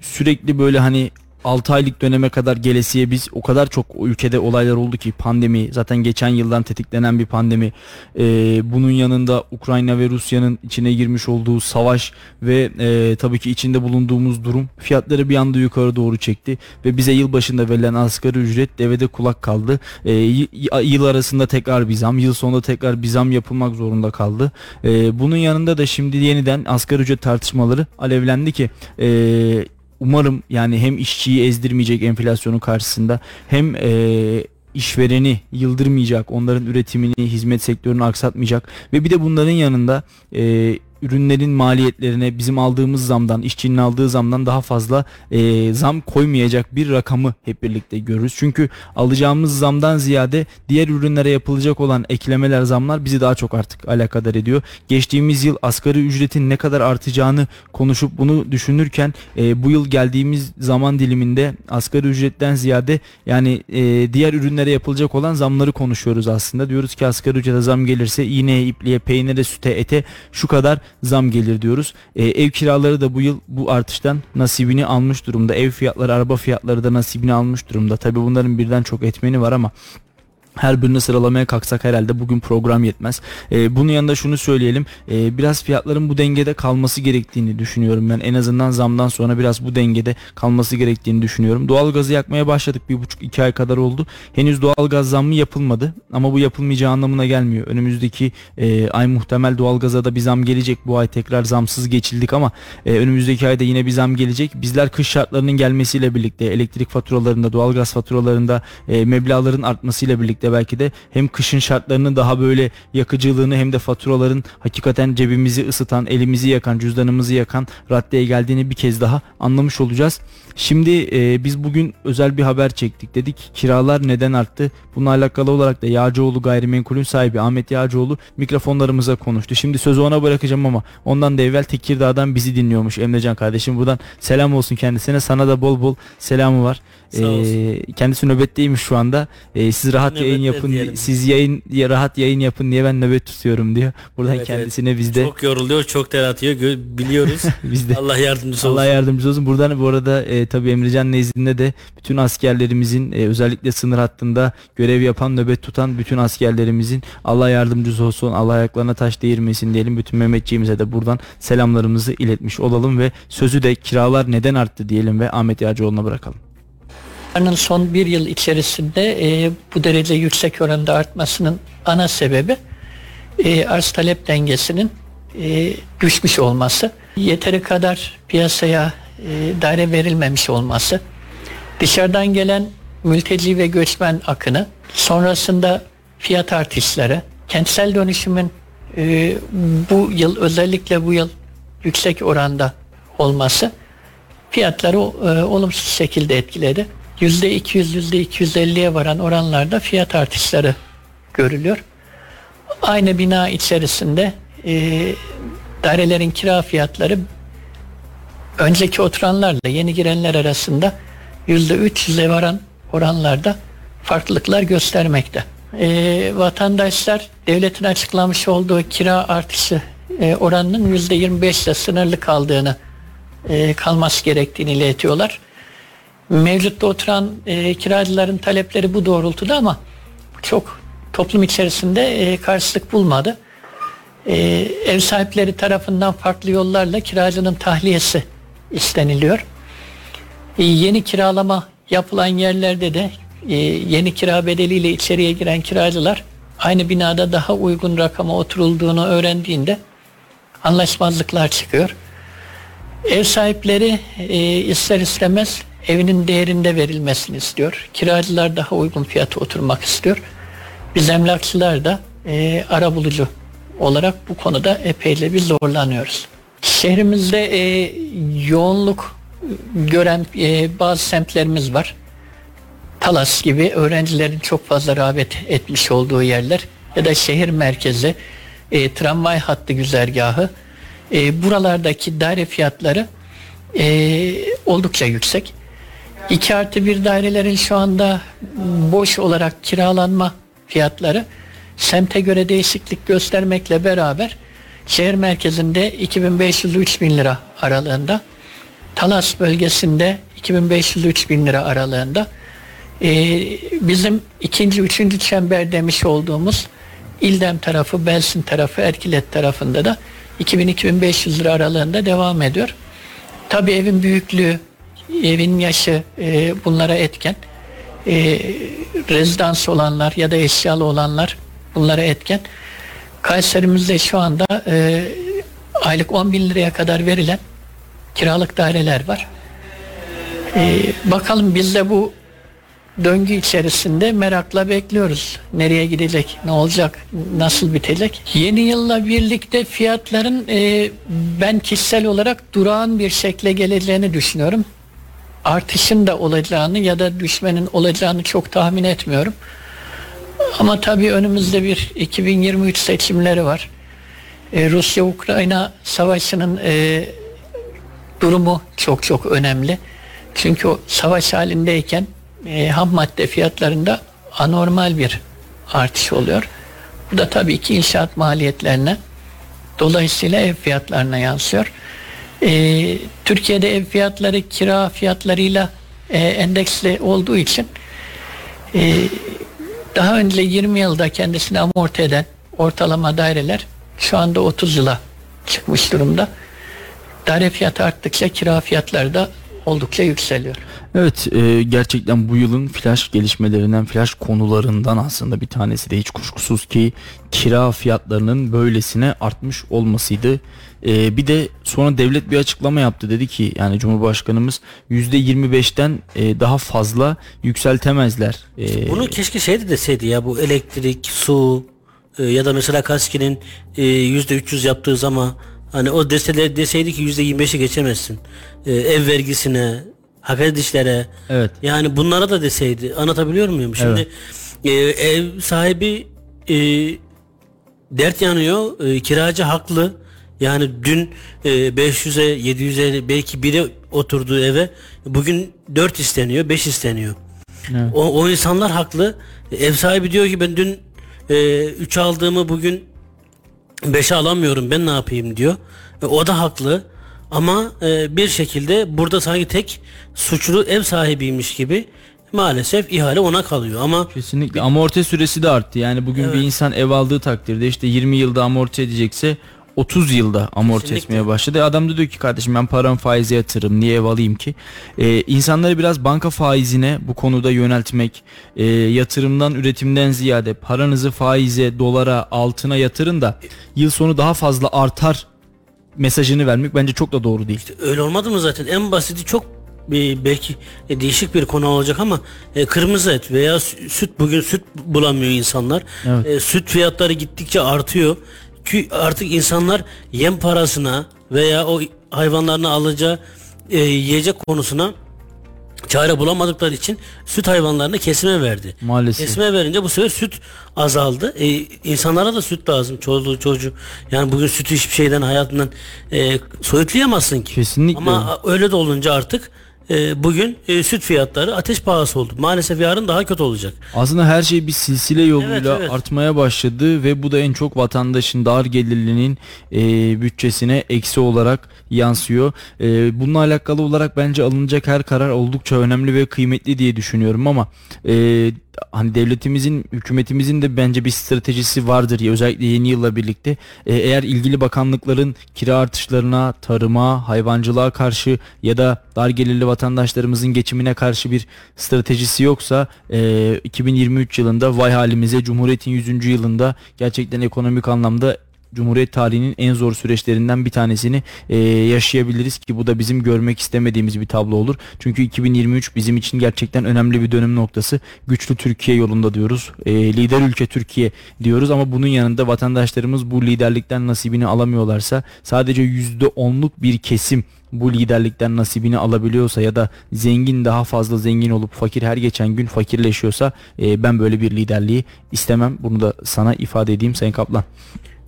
sürekli böyle hani 6 aylık döneme kadar gelesiye biz o kadar çok ülkede olaylar oldu ki pandemi zaten geçen yıldan tetiklenen bir pandemi e, bunun yanında Ukrayna ve Rusya'nın içine girmiş olduğu savaş ve e, tabii ki içinde bulunduğumuz durum fiyatları bir anda yukarı doğru çekti ve bize yıl başında verilen asgari ücret devede kulak kaldı. E, yıl arasında tekrar bir zam, yıl sonunda tekrar bir zam yapılmak zorunda kaldı. E, bunun yanında da şimdi yeniden asgari ücret tartışmaları alevlendi ki e, umarım yani hem işçiyi ezdirmeyecek enflasyonun karşısında hem e, işvereni yıldırmayacak, onların üretimini, hizmet sektörünü aksatmayacak ve bir de bunların yanında e, ürünlerin maliyetlerine bizim aldığımız zamdan, işçinin aldığı zamdan daha fazla e, zam koymayacak bir rakamı hep birlikte görürüz. Çünkü alacağımız zamdan ziyade diğer ürünlere yapılacak olan eklemeler, zamlar bizi daha çok artık alakadar ediyor. Geçtiğimiz yıl asgari ücretin ne kadar artacağını konuşup bunu düşünürken e, bu yıl geldiğimiz zaman diliminde asgari ücretten ziyade yani e, diğer ürünlere yapılacak olan zamları konuşuyoruz aslında. Diyoruz ki asgari ücrete zam gelirse iğneye, ipliğe, peynire, süte, ete şu kadar zam gelir diyoruz. E, ev kiraları da bu yıl bu artıştan nasibini almış durumda. Ev fiyatları, araba fiyatları da nasibini almış durumda. Tabi bunların birden çok etmeni var ama her birini sıralamaya kalksak herhalde bugün program yetmez. Ee, bunun yanında şunu söyleyelim. Ee, biraz fiyatların bu dengede kalması gerektiğini düşünüyorum ben. En azından zamdan sonra biraz bu dengede kalması gerektiğini düşünüyorum. Doğalgazı yakmaya başladık. Bir buçuk iki ay kadar oldu. Henüz doğalgaz zammı yapılmadı. Ama bu yapılmayacağı anlamına gelmiyor. Önümüzdeki e, ay muhtemel doğalgaza da bir zam gelecek. Bu ay tekrar zamsız geçildik ama e, önümüzdeki ayda yine bir zam gelecek. Bizler kış şartlarının gelmesiyle birlikte elektrik faturalarında, doğalgaz faturalarında e, meblağların artmasıyla birlikte birlikte belki de hem kışın şartlarının daha böyle yakıcılığını hem de faturaların hakikaten cebimizi ısıtan, elimizi yakan, cüzdanımızı yakan raddeye geldiğini bir kez daha anlamış olacağız. Şimdi e, biz bugün özel bir haber çektik. Dedik kiralar neden arttı? Bununla alakalı olarak da Yağcıoğlu gayrimenkulün sahibi Ahmet Yağcıoğlu mikrofonlarımıza konuştu. Şimdi sözü ona bırakacağım ama ondan da evvel Tekirdağ'dan bizi dinliyormuş Emrecan kardeşim. Buradan selam olsun kendisine. Sana da bol bol selamı var. Ee, kendisi nöbetteymiş şu anda. Ee, siz rahat Nöbetler yayın yapın. Diyelim. Siz yayın rahat yayın yapın diye ben nöbet tutuyorum diyor. Buradan evet, kendisine evet. bizde çok yoruluyor, çok ter atıyor. Biliyoruz. [LAUGHS] bizde Allah yardımcısı olsun. Allah yardımcısı olsun. Buradan bu arada e, tabii Emrecan nezdinde de bütün askerlerimizin e, özellikle sınır hattında görev yapan, nöbet tutan bütün askerlerimizin Allah yardımcısı olsun. Allah ayaklarına taş değirmesin diyelim. Bütün Mehmetçiğimize de buradan selamlarımızı iletmiş olalım ve sözü de kiralar neden arttı diyelim ve Ahmet Yağcıoğlu'na bırakalım son bir yıl içerisinde e, bu derece yüksek oranda artmasının ana sebebi e, arz talep dengesinin e, düşmüş olması, yeteri kadar piyasaya e, daire verilmemiş olması, dışarıdan gelen mülteci ve göçmen akını, sonrasında fiyat artışları, kentsel dönüşümün e, bu yıl özellikle bu yıl yüksek oranda olması fiyatları e, olumsuz şekilde etkiledi. %200, %250'ye varan oranlarda fiyat artışları görülüyor. Aynı bina içerisinde e, dairelerin kira fiyatları önceki oturanlarla yeni girenler arasında %300'e varan oranlarda farklılıklar göstermekte. E, vatandaşlar devletin açıklamış olduğu kira artışı e, oranının %25 ile sınırlı kaldığını e, kalması gerektiğini iletiyorlar. Mevcutta oturan e, kiracıların talepleri bu doğrultuda ama çok toplum içerisinde e, karşılık bulmadı. E, ev sahipleri tarafından farklı yollarla kiracının tahliyesi isteniliyor. E, yeni kiralama yapılan yerlerde de e, yeni kira bedeliyle içeriye giren kiracılar aynı binada daha uygun rakama oturulduğunu öğrendiğinde anlaşmazlıklar çıkıyor. Ev sahipleri e, ister istemez evinin değerinde verilmesini istiyor. Kiracılar daha uygun fiyata oturmak istiyor. Biz emlakçılar da e, ara bulucu olarak bu konuda epeyle bir zorlanıyoruz. Şehrimizde e, yoğunluk gören e, bazı semtlerimiz var. Talas gibi öğrencilerin çok fazla rağbet etmiş olduğu yerler ya da şehir merkezi e, tramvay hattı güzergahı e, buralardaki daire fiyatları e, oldukça yüksek. 2 artı 1 dairelerin şu anda boş olarak kiralanma fiyatları semte göre değişiklik göstermekle beraber şehir merkezinde 2500-3000 lira aralığında Talas bölgesinde 2500-3000 lira aralığında. E, bizim ikinci, üçüncü çember demiş olduğumuz İldem tarafı, Belsin tarafı, Erkilet tarafında da 2000-2500 lira aralığında devam ediyor. Tabii evin büyüklüğü, evin yaşı e, bunlara etken. E, rezidans olanlar ya da eşyalı olanlar bunlara etken. Kayserimizde şu anda e, aylık 10 bin liraya kadar verilen kiralık daireler var. E, bakalım biz de bu döngü içerisinde merakla bekliyoruz. Nereye gidecek, ne olacak, nasıl bitecek? Yeni yılla birlikte fiyatların e, ben kişisel olarak durağan bir şekle geleceğini düşünüyorum. Artışın da olacağını ya da düşmenin olacağını çok tahmin etmiyorum. Ama tabii önümüzde bir 2023 seçimleri var. E, Rusya-Ukrayna savaşının e, durumu çok çok önemli. Çünkü o savaş halindeyken e, ham madde fiyatlarında anormal bir artış oluyor. Bu da tabii ki inşaat maliyetlerine dolayısıyla ev fiyatlarına yansıyor. E, Türkiye'de ev fiyatları kira fiyatlarıyla e, endeksli olduğu için e, daha önce 20 yılda kendisini amorti eden ortalama daireler şu anda 30 yıla çıkmış durumda. Daire fiyatı arttıkça kira fiyatları da oldukça yükseliyor. Evet e, gerçekten bu yılın flash gelişmelerinden flash konularından aslında bir tanesi de hiç kuşkusuz ki kira fiyatlarının böylesine artmış olmasıydı. E, bir de sonra devlet bir açıklama yaptı dedi ki yani Cumhurbaşkanımız %25'ten e, daha fazla yükseltemezler. E, Bunu keşke şey de deseydi ya bu elektrik, su e, ya da mesela Kaski'nin e, %300 yaptığı zaman hani o deseler deseydi ki %25'i geçemezsin. E, ev vergisine, hak edişlere. Evet. Yani bunlara da deseydi. Anlatabiliyor muyum? Şimdi e, ev sahibi e, dert yanıyor. E, kiracı haklı. Yani dün e, 500'e 700'e belki biri oturduğu eve bugün 4 isteniyor 5 isteniyor. Evet. O, o insanlar haklı. Ev sahibi diyor ki ben dün 3 aldığımı bugün 5'e alamıyorum ben ne yapayım diyor. E, o da haklı. Ama e, bir şekilde burada sanki tek suçlu ev sahibiymiş gibi maalesef ihale ona kalıyor. Ama Kesinlikle amorti süresi de arttı. Yani bugün bir insan ev aldığı takdirde işte 20 yılda amorti edecekse 30 yılda amorti Kesinlikle. etmeye başladı. Adam da diyor ki kardeşim ben param faize yatırırım niye ev alayım ki? Ee, insanları biraz banka faizine bu konuda yöneltmek, e, yatırımdan üretimden ziyade paranızı faize, dolara, altına yatırın da yıl sonu daha fazla artar mesajını vermek bence çok da doğru değil. öyle olmadı mı zaten en basiti çok e, belki e, değişik bir konu olacak ama e, kırmızı et veya sü- süt bugün süt bulamıyor insanlar. Evet. E, süt fiyatları gittikçe artıyor. Ki artık insanlar yem parasına veya o hayvanlarını alacağı e, yiyecek konusuna çare bulamadıkları için süt hayvanlarını kesime verdi. Maalesef. Kesime verince bu sefer süt azaldı. E, insanlara da süt lazım. Çoluğu çocuğu. Yani bugün sütü hiçbir şeyden hayatından e, soyutlayamazsın ki. Kesinlikle. Ama öyle de olunca artık e, bugün e, süt fiyatları ateş pahası oldu. Maalesef yarın daha kötü olacak. Aslında her şey bir silsile yoluyla Evet, evet. artmaya başladı ve bu da en çok vatandaşın dar gelirlinin e, bütçesine eksi olarak yansıyor. E, bununla alakalı olarak bence alınacak her karar oldukça önemli ve kıymetli diye düşünüyorum ama e, hani devletimizin, hükümetimizin de bence bir stratejisi vardır ya özellikle yeni yılla birlikte. E, eğer ilgili bakanlıkların kira artışlarına, tarıma, hayvancılığa karşı ya da dar gelirli vatandaşlarımızın geçimine karşı bir stratejisi yoksa e, 2023 yılında vay halimize Cumhuriyet'in 100. yılında gerçekten ekonomik anlamda Cumhuriyet tarihinin en zor süreçlerinden bir tanesini e, yaşayabiliriz ki bu da bizim görmek istemediğimiz bir tablo olur. Çünkü 2023 bizim için gerçekten önemli bir dönüm noktası. Güçlü Türkiye yolunda diyoruz. E, lider ülke Türkiye diyoruz ama bunun yanında vatandaşlarımız bu liderlikten nasibini alamıyorlarsa sadece %10'luk bir kesim bu liderlikten nasibini alabiliyorsa ya da zengin daha fazla zengin olup fakir her geçen gün fakirleşiyorsa e, ben böyle bir liderliği istemem. Bunu da sana ifade edeyim Sayın Kaplan.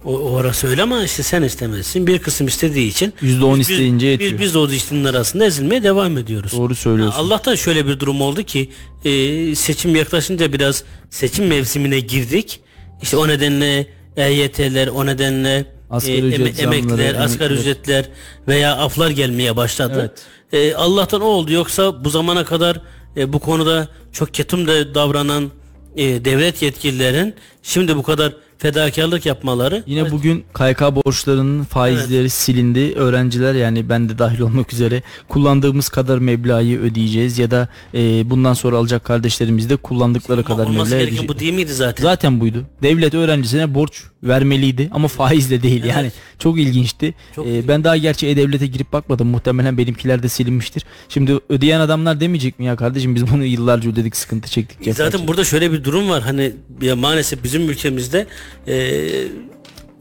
O, o orası öyle ama işte sen istemezsin. Bir kısım istediği için %10 biz- isteyince yetiyor. biz, biz de o dişinin arasında ezilmeye devam ediyoruz. Doğru söylüyorsun. Allah'tan şöyle bir durum oldu ki e, seçim yaklaşınca biraz seçim mevsimine girdik. İşte o nedenle EYT'ler o nedenle Asgari e, ücret eme- emekliler, zamları, asgari ücretler veya aflar gelmeye başladı. E, Allah'tan o oldu yoksa bu zamana kadar e, bu konuda çok ketum de davranan e, devlet yetkililerin şimdi bu kadar fedakarlık yapmaları Yine bugün KYK borçlarının faizleri silindi. Öğrenciler yani ben de dahil olmak üzere kullandığımız kadar meblağı ödeyeceğiz ya da e, bundan sonra alacak kardeşlerimiz de kullandıkları kadar olması meblağ gereken ödeyecek. bu değil miydi zaten? Zaten buydu. Devlet öğrencisine borç vermeliydi ama faizle değil. Evet. Yani çok ilginçti. Çok Ee, ilginç. ben daha gerçi e-devlete girip bakmadım. Muhtemelen benimkiler de silinmiştir. Şimdi ödeyen adamlar demeyecek mi ya kardeşim biz bunu yıllarca ödedik sıkıntı çektik. Zaten burada şöyle bir durum var. Hani ya maalesef bizim ülkemizde e,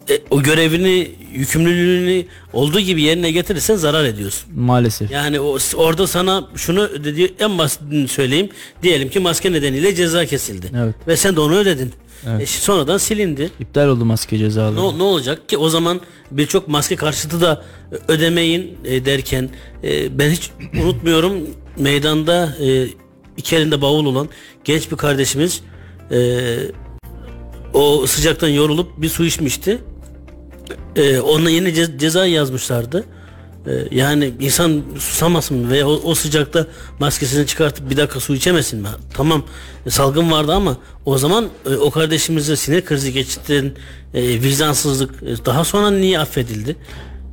e, o görevini, yükümlülüğünü olduğu gibi yerine getirirsen zarar ediyorsun. maalesef. Yani o orada sana şunu dedi en basitini söyleyeyim. Diyelim ki maske nedeniyle ceza kesildi. Evet. Ve sen de onu ödedin. Evet. E, sonradan silindi. İptal oldu maske cezaları. Ne, ne olacak ki o zaman birçok maske karşıtı da ödemeyin e, derken e, ben hiç [COUGHS] unutmuyorum meydanda e, iki elinde bavul olan genç bir kardeşimiz e, o sıcaktan yorulup bir su içmişti. E, onunla yeni ce- ceza yazmışlardı. E, yani insan susamasın veya o, o sıcakta maskesini çıkartıp bir dakika su içemesin mi? Tamam e, salgın vardı ama o zaman e, o kardeşimize sinir krizi geçirten e, vicdansızlık e, daha sonra niye affedildi?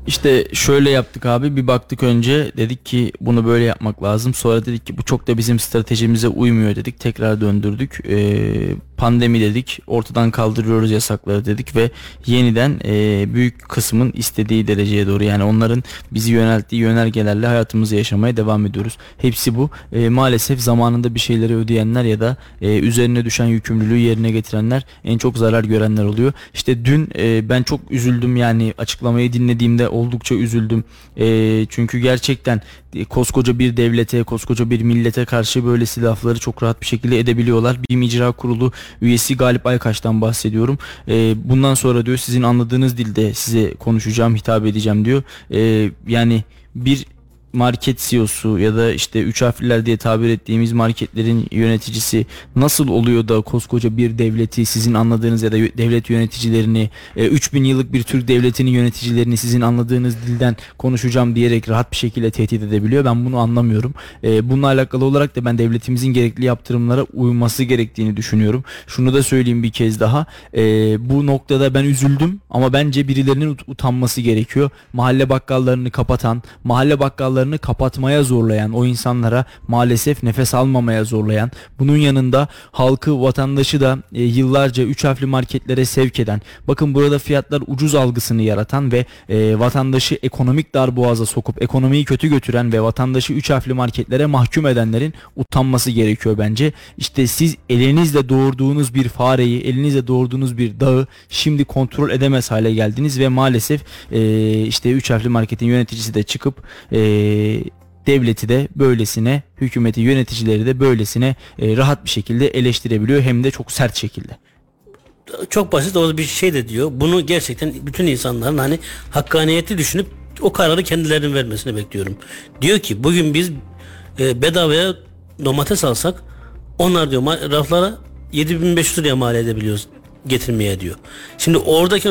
İşte şöyle yaptık abi bir baktık önce dedik ki bunu böyle yapmak lazım. Sonra dedik ki bu çok da bizim stratejimize uymuyor dedik tekrar döndürdük. Ee, pandemi dedik ortadan kaldırıyoruz yasakları dedik ve yeniden e, büyük kısmın istediği dereceye doğru yani onların bizi yönelttiği yönergelerle hayatımızı yaşamaya devam ediyoruz. Hepsi bu. Ee, maalesef zamanında bir şeyleri ödeyenler ya da e, üzerine düşen yükümlülüğü yerine getirenler en çok zarar görenler oluyor. İşte dün e, ben çok üzüldüm yani açıklamayı dinlediğimde oldukça üzüldüm. E, çünkü gerçekten e, koskoca bir devlete koskoca bir millete karşı böyle silahları çok rahat bir şekilde edebiliyorlar. BİM İcra Kurulu üyesi Galip Aykaç'tan bahsediyorum. E, bundan sonra diyor sizin anladığınız dilde size konuşacağım hitap edeceğim diyor. E, yani bir market CEO'su ya da işte üç harfliler diye tabir ettiğimiz marketlerin yöneticisi nasıl oluyor da koskoca bir devleti sizin anladığınız ya da devlet yöneticilerini e, 3000 yıllık bir Türk devletinin yöneticilerini sizin anladığınız dilden konuşacağım diyerek rahat bir şekilde tehdit edebiliyor. Ben bunu anlamıyorum. E, bununla alakalı olarak da ben devletimizin gerekli yaptırımlara uyması gerektiğini düşünüyorum. Şunu da söyleyeyim bir kez daha. E, bu noktada ben üzüldüm ama bence birilerinin ut- utanması gerekiyor. Mahalle bakkallarını kapatan, mahalle bakkallarını kapatmaya zorlayan o insanlara maalesef nefes almamaya zorlayan, bunun yanında halkı, vatandaşı da e, yıllarca üç harfli marketlere sevk eden, bakın burada fiyatlar ucuz algısını yaratan ve e, vatandaşı ekonomik darboğaza sokup ekonomiyi kötü götüren ve vatandaşı üç harfli marketlere mahkum edenlerin utanması gerekiyor bence. İşte siz elinizle doğurduğunuz bir fareyi, elinizle doğurduğunuz bir dağı şimdi kontrol edemez hale geldiniz ve maalesef e, işte üç harfli marketin yöneticisi de çıkıp e, devleti de böylesine, hükümeti yöneticileri de böylesine e, rahat bir şekilde eleştirebiliyor hem de çok sert şekilde. Çok basit o bir şey de diyor. Bunu gerçekten bütün insanların hani hakkaniyeti düşünüp o kararı kendilerinin vermesini bekliyorum. Diyor ki bugün biz e, bedavaya domates alsak onlar diyor raflara 7500 liraya mal edebiliyoruz getirmeye diyor. Şimdi oradaki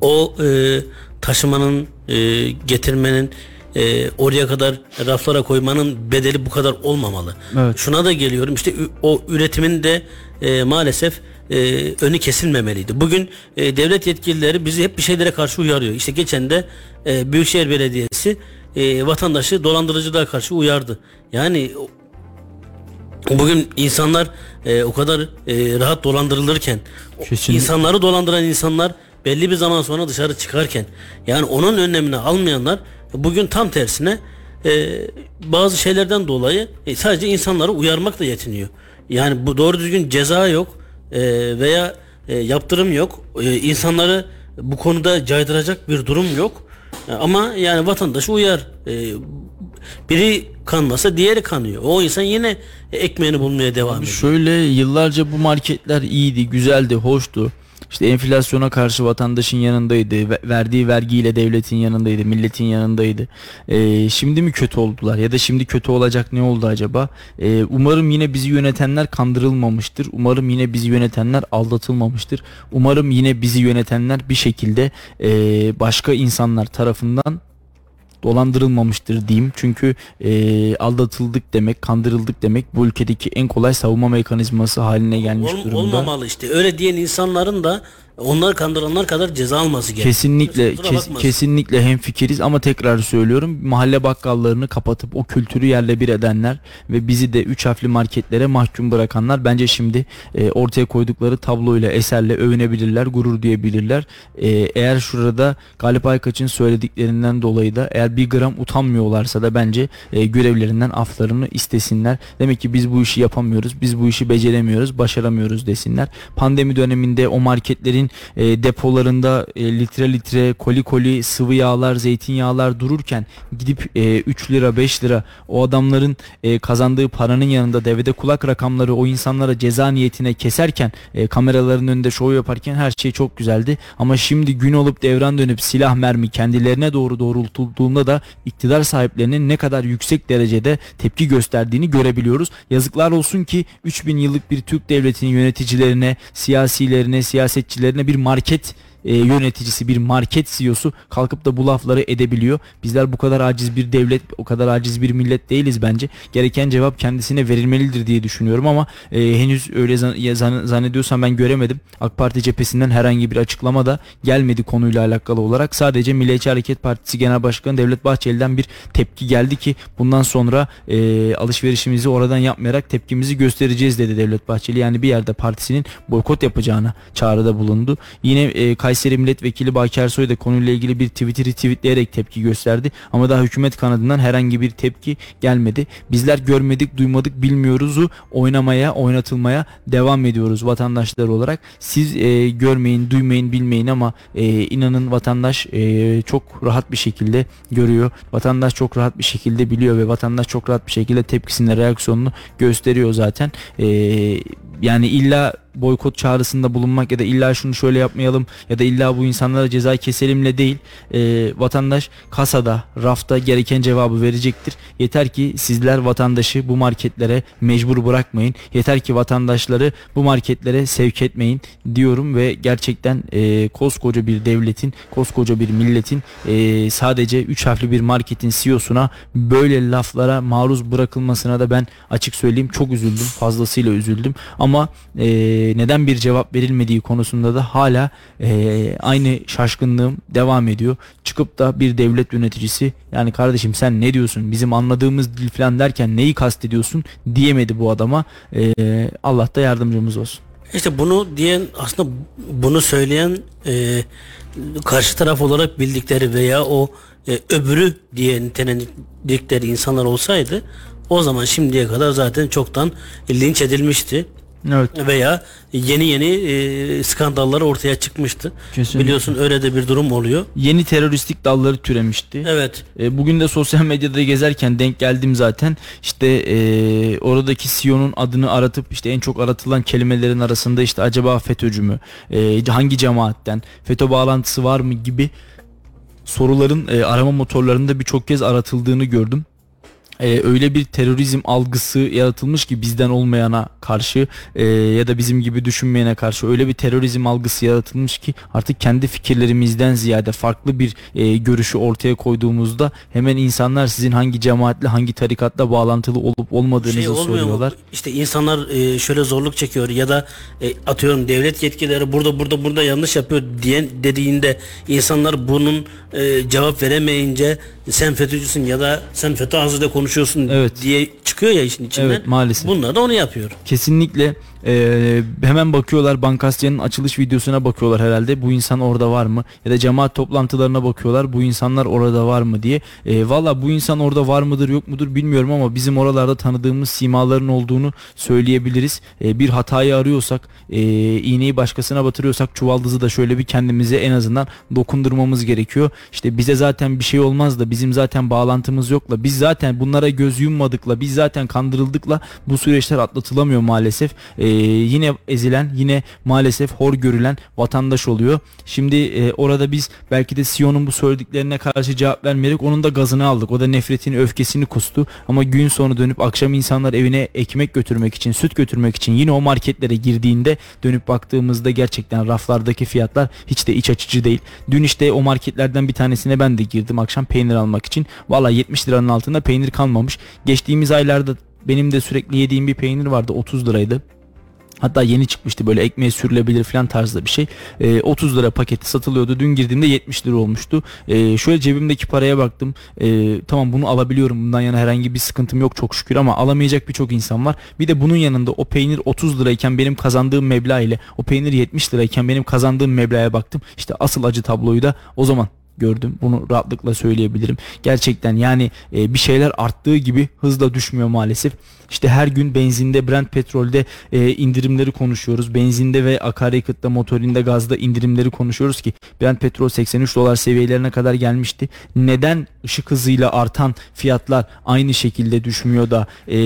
o e, taşımanın e, getirmenin e, oraya kadar raflara koymanın bedeli bu kadar olmamalı. Evet. Şuna da geliyorum işte o üretimin de e, maalesef e, önü kesilmemeliydi. Bugün e, devlet yetkilileri bizi hep bir şeylere karşı uyarıyor. İşte geçen de e, Büyükşehir Belediyesi e, vatandaşı dolandırıcılığa karşı uyardı. Yani Bugün insanlar e, o kadar e, rahat dolandırılırken Kesinlikle. insanları dolandıran insanlar belli bir zaman sonra dışarı çıkarken yani onun önlemini almayanlar bugün tam tersine e, bazı şeylerden dolayı e, sadece insanları uyarmakla yetiniyor. Yani bu doğru düzgün ceza yok e, veya e, yaptırım yok. E, insanları bu konuda caydıracak bir durum yok. E, Ama yani vatandaşı uyar. E, biri kanmasa diğeri kanıyor. O insan yine ekmeğini bulmaya devam ediyor. Şöyle yıllarca bu marketler iyiydi, güzeldi, hoştu. İşte enflasyona karşı vatandaşın yanındaydı. Verdiği vergiyle devletin yanındaydı. Milletin yanındaydı. Ee, şimdi mi kötü oldular? Ya da şimdi kötü olacak ne oldu acaba? Ee, umarım yine bizi yönetenler kandırılmamıştır. Umarım yine bizi yönetenler aldatılmamıştır. Umarım yine bizi yönetenler bir şekilde e, başka insanlar tarafından dolandırılmamıştır diyeyim. Çünkü e, aldatıldık demek, kandırıldık demek bu ülkedeki en kolay savunma mekanizması haline gelmiş Ol, durumda. Olmamalı işte. Öyle diyen insanların da onlar kandıranlar kadar ceza alması gerekiyor. Kesinlikle kes, kesinlikle hemfikiriz ama tekrar söylüyorum mahalle bakkallarını kapatıp o kültürü yerle bir edenler ve bizi de üç harfli marketlere mahkum bırakanlar bence şimdi e, ortaya koydukları tabloyla eserle övünebilirler, gurur diyebilirler. E, eğer şurada Galip Aykaç'ın söylediklerinden dolayı da eğer bir gram utanmıyorlarsa da bence e, görevlerinden aflarını istesinler. Demek ki biz bu işi yapamıyoruz, biz bu işi beceremiyoruz, başaramıyoruz desinler. Pandemi döneminde o marketlerin e, depolarında e, litre litre koli koli sıvı yağlar, zeytinyağlar dururken gidip e, 3 lira 5 lira o adamların e, kazandığı paranın yanında devede kulak rakamları o insanlara ceza niyetine keserken e, kameraların önünde şov yaparken her şey çok güzeldi. Ama şimdi gün olup devran dönüp silah mermi kendilerine doğru doğrultulduğunda da iktidar sahiplerinin ne kadar yüksek derecede tepki gösterdiğini görebiliyoruz. Yazıklar olsun ki 3000 yıllık bir Türk devletinin yöneticilerine, siyasilerine, siyasetçilerine bir market e, yöneticisi bir market CEO'su kalkıp da bu lafları edebiliyor. Bizler bu kadar aciz bir devlet, o kadar aciz bir millet değiliz bence. Gereken cevap kendisine verilmelidir diye düşünüyorum ama e, henüz öyle zan, zannediyorsam ben göremedim. AK Parti cephesinden herhangi bir açıklama da gelmedi konuyla alakalı olarak. Sadece Milliyetçi Hareket Partisi Genel Başkanı Devlet Bahçeli'den bir tepki geldi ki bundan sonra e, alışverişimizi oradan yapmayarak tepkimizi göstereceğiz dedi Devlet Bahçeli. Yani bir yerde partisinin boykot yapacağına çağrıda bulundu. Yine e, Kayseri Milletvekili Baki Ersoy da konuyla ilgili bir tweet'i retweetleyerek tepki gösterdi. Ama daha hükümet kanadından herhangi bir tepki gelmedi. Bizler görmedik, duymadık, bilmiyoruzu oynamaya, oynatılmaya devam ediyoruz vatandaşlar olarak. Siz e, görmeyin, duymayın, bilmeyin ama e, inanın vatandaş e, çok rahat bir şekilde görüyor. Vatandaş çok rahat bir şekilde biliyor ve vatandaş çok rahat bir şekilde tepkisini, reaksiyonunu gösteriyor zaten. E, yani illa boykot çağrısında bulunmak ya da illa şunu şöyle yapmayalım ya da illa bu insanlara ceza keselimle değil e, vatandaş kasada rafta gereken cevabı verecektir. Yeter ki sizler vatandaşı bu marketlere mecbur bırakmayın. Yeter ki vatandaşları bu marketlere sevk etmeyin diyorum ve gerçekten e, koskoca bir devletin koskoca bir milletin e, sadece 3 harfli bir marketin CEO'suna böyle laflara maruz bırakılmasına da ben açık söyleyeyim çok üzüldüm fazlasıyla üzüldüm ama eee neden bir cevap verilmediği konusunda da hala e, aynı şaşkınlığım devam ediyor. Çıkıp da bir devlet yöneticisi yani kardeşim sen ne diyorsun bizim anladığımız dil falan derken neyi kastediyorsun diyemedi bu adama. E, Allah da yardımcımız olsun. İşte bunu diyen aslında bunu söyleyen e, karşı taraf olarak bildikleri veya o e, öbürü diye nitelendikleri insanlar olsaydı o zaman şimdiye kadar zaten çoktan linç edilmişti. Evet. Veya yeni yeni e, skandallar ortaya çıkmıştı. Kesinlikle. Biliyorsun öyle de bir durum oluyor. Yeni teröristik dalları türemişti. Evet. E, bugün de sosyal medyada gezerken denk geldim zaten. İşte e, oradaki CEO'nun adını aratıp işte en çok aratılan kelimelerin arasında işte acaba FETÖ'cü mü? E, hangi cemaatten? FETÖ bağlantısı var mı gibi soruların e, arama motorlarında birçok kez aratıldığını gördüm e, öyle bir terörizm algısı yaratılmış ki bizden olmayana karşı e, ya da bizim gibi düşünmeyene karşı öyle bir terörizm algısı yaratılmış ki artık kendi fikirlerimizden ziyade farklı bir e, görüşü ortaya koyduğumuzda hemen insanlar sizin hangi cemaatle hangi tarikatla bağlantılı olup olmadığınızı şey soruyorlar. Mu? İşte insanlar e, şöyle zorluk çekiyor ya da e, atıyorum devlet yetkileri burada burada burada yanlış yapıyor diyen dediğinde insanlar bunun e, cevap veremeyince sen FETÖ'cüsün ya da sen FETÖ ağzıyla konuşuyorsun evet. diye çıkıyor ya işin içinden. Evet maalesef. Bunlar da onu yapıyor. Kesinlikle ee, hemen bakıyorlar Bankasya'nın açılış videosuna bakıyorlar herhalde. Bu insan orada var mı? Ya da cemaat toplantılarına bakıyorlar. Bu insanlar orada var mı diye. Ee, valla bu insan orada var mıdır yok mudur bilmiyorum ama bizim oralarda tanıdığımız simaların olduğunu söyleyebiliriz. Ee, bir hatayı arıyorsak e, iğneyi başkasına batırıyorsak çuvaldızı da şöyle bir kendimize en azından dokundurmamız gerekiyor. İşte bize zaten bir şey olmaz da bizim zaten bağlantımız yokla biz zaten bunlara göz yummadıkla biz zaten kandırıldıkla bu süreçler atlatılamıyor maalesef. Ee, yine ezilen yine maalesef hor görülen vatandaş oluyor. Şimdi e, orada biz belki de Sion'un bu söylediklerine karşı cevap vermeyerek onun da gazını aldık. O da nefretini öfkesini kustu ama gün sonu dönüp akşam insanlar evine ekmek götürmek için süt götürmek için yine o marketlere girdiğinde dönüp baktığımızda gerçekten raflardaki fiyatlar hiç de iç açıcı değil. Dün işte o marketlerden bir tanesine ben de girdim akşam peynir almak için. Valla 70 liranın altında peynir kalmamış. Geçtiğimiz aylarda benim de sürekli yediğim bir peynir vardı 30 liraydı. Hatta yeni çıkmıştı böyle ekmeğe sürülebilir falan tarzda bir şey. E, 30 lira paketi satılıyordu. Dün girdiğimde 70 lira olmuştu. E, şöyle cebimdeki paraya baktım. E, tamam bunu alabiliyorum. Bundan yana herhangi bir sıkıntım yok çok şükür ama alamayacak birçok insan var. Bir de bunun yanında o peynir 30 lirayken benim kazandığım meblağ ile o peynir 70 lirayken benim kazandığım meblağa baktım. İşte asıl acı tabloyu da o zaman gördüm. Bunu rahatlıkla söyleyebilirim. Gerçekten yani e, bir şeyler arttığı gibi hızla düşmüyor maalesef. İşte her gün benzinde, Brent petrolde e, indirimleri konuşuyoruz. Benzinde ve akaryakıtta, motorinde, gazda indirimleri konuşuyoruz ki Brent petrol 83 dolar seviyelerine kadar gelmişti. Neden ışık hızıyla artan fiyatlar aynı şekilde düşmüyor da e,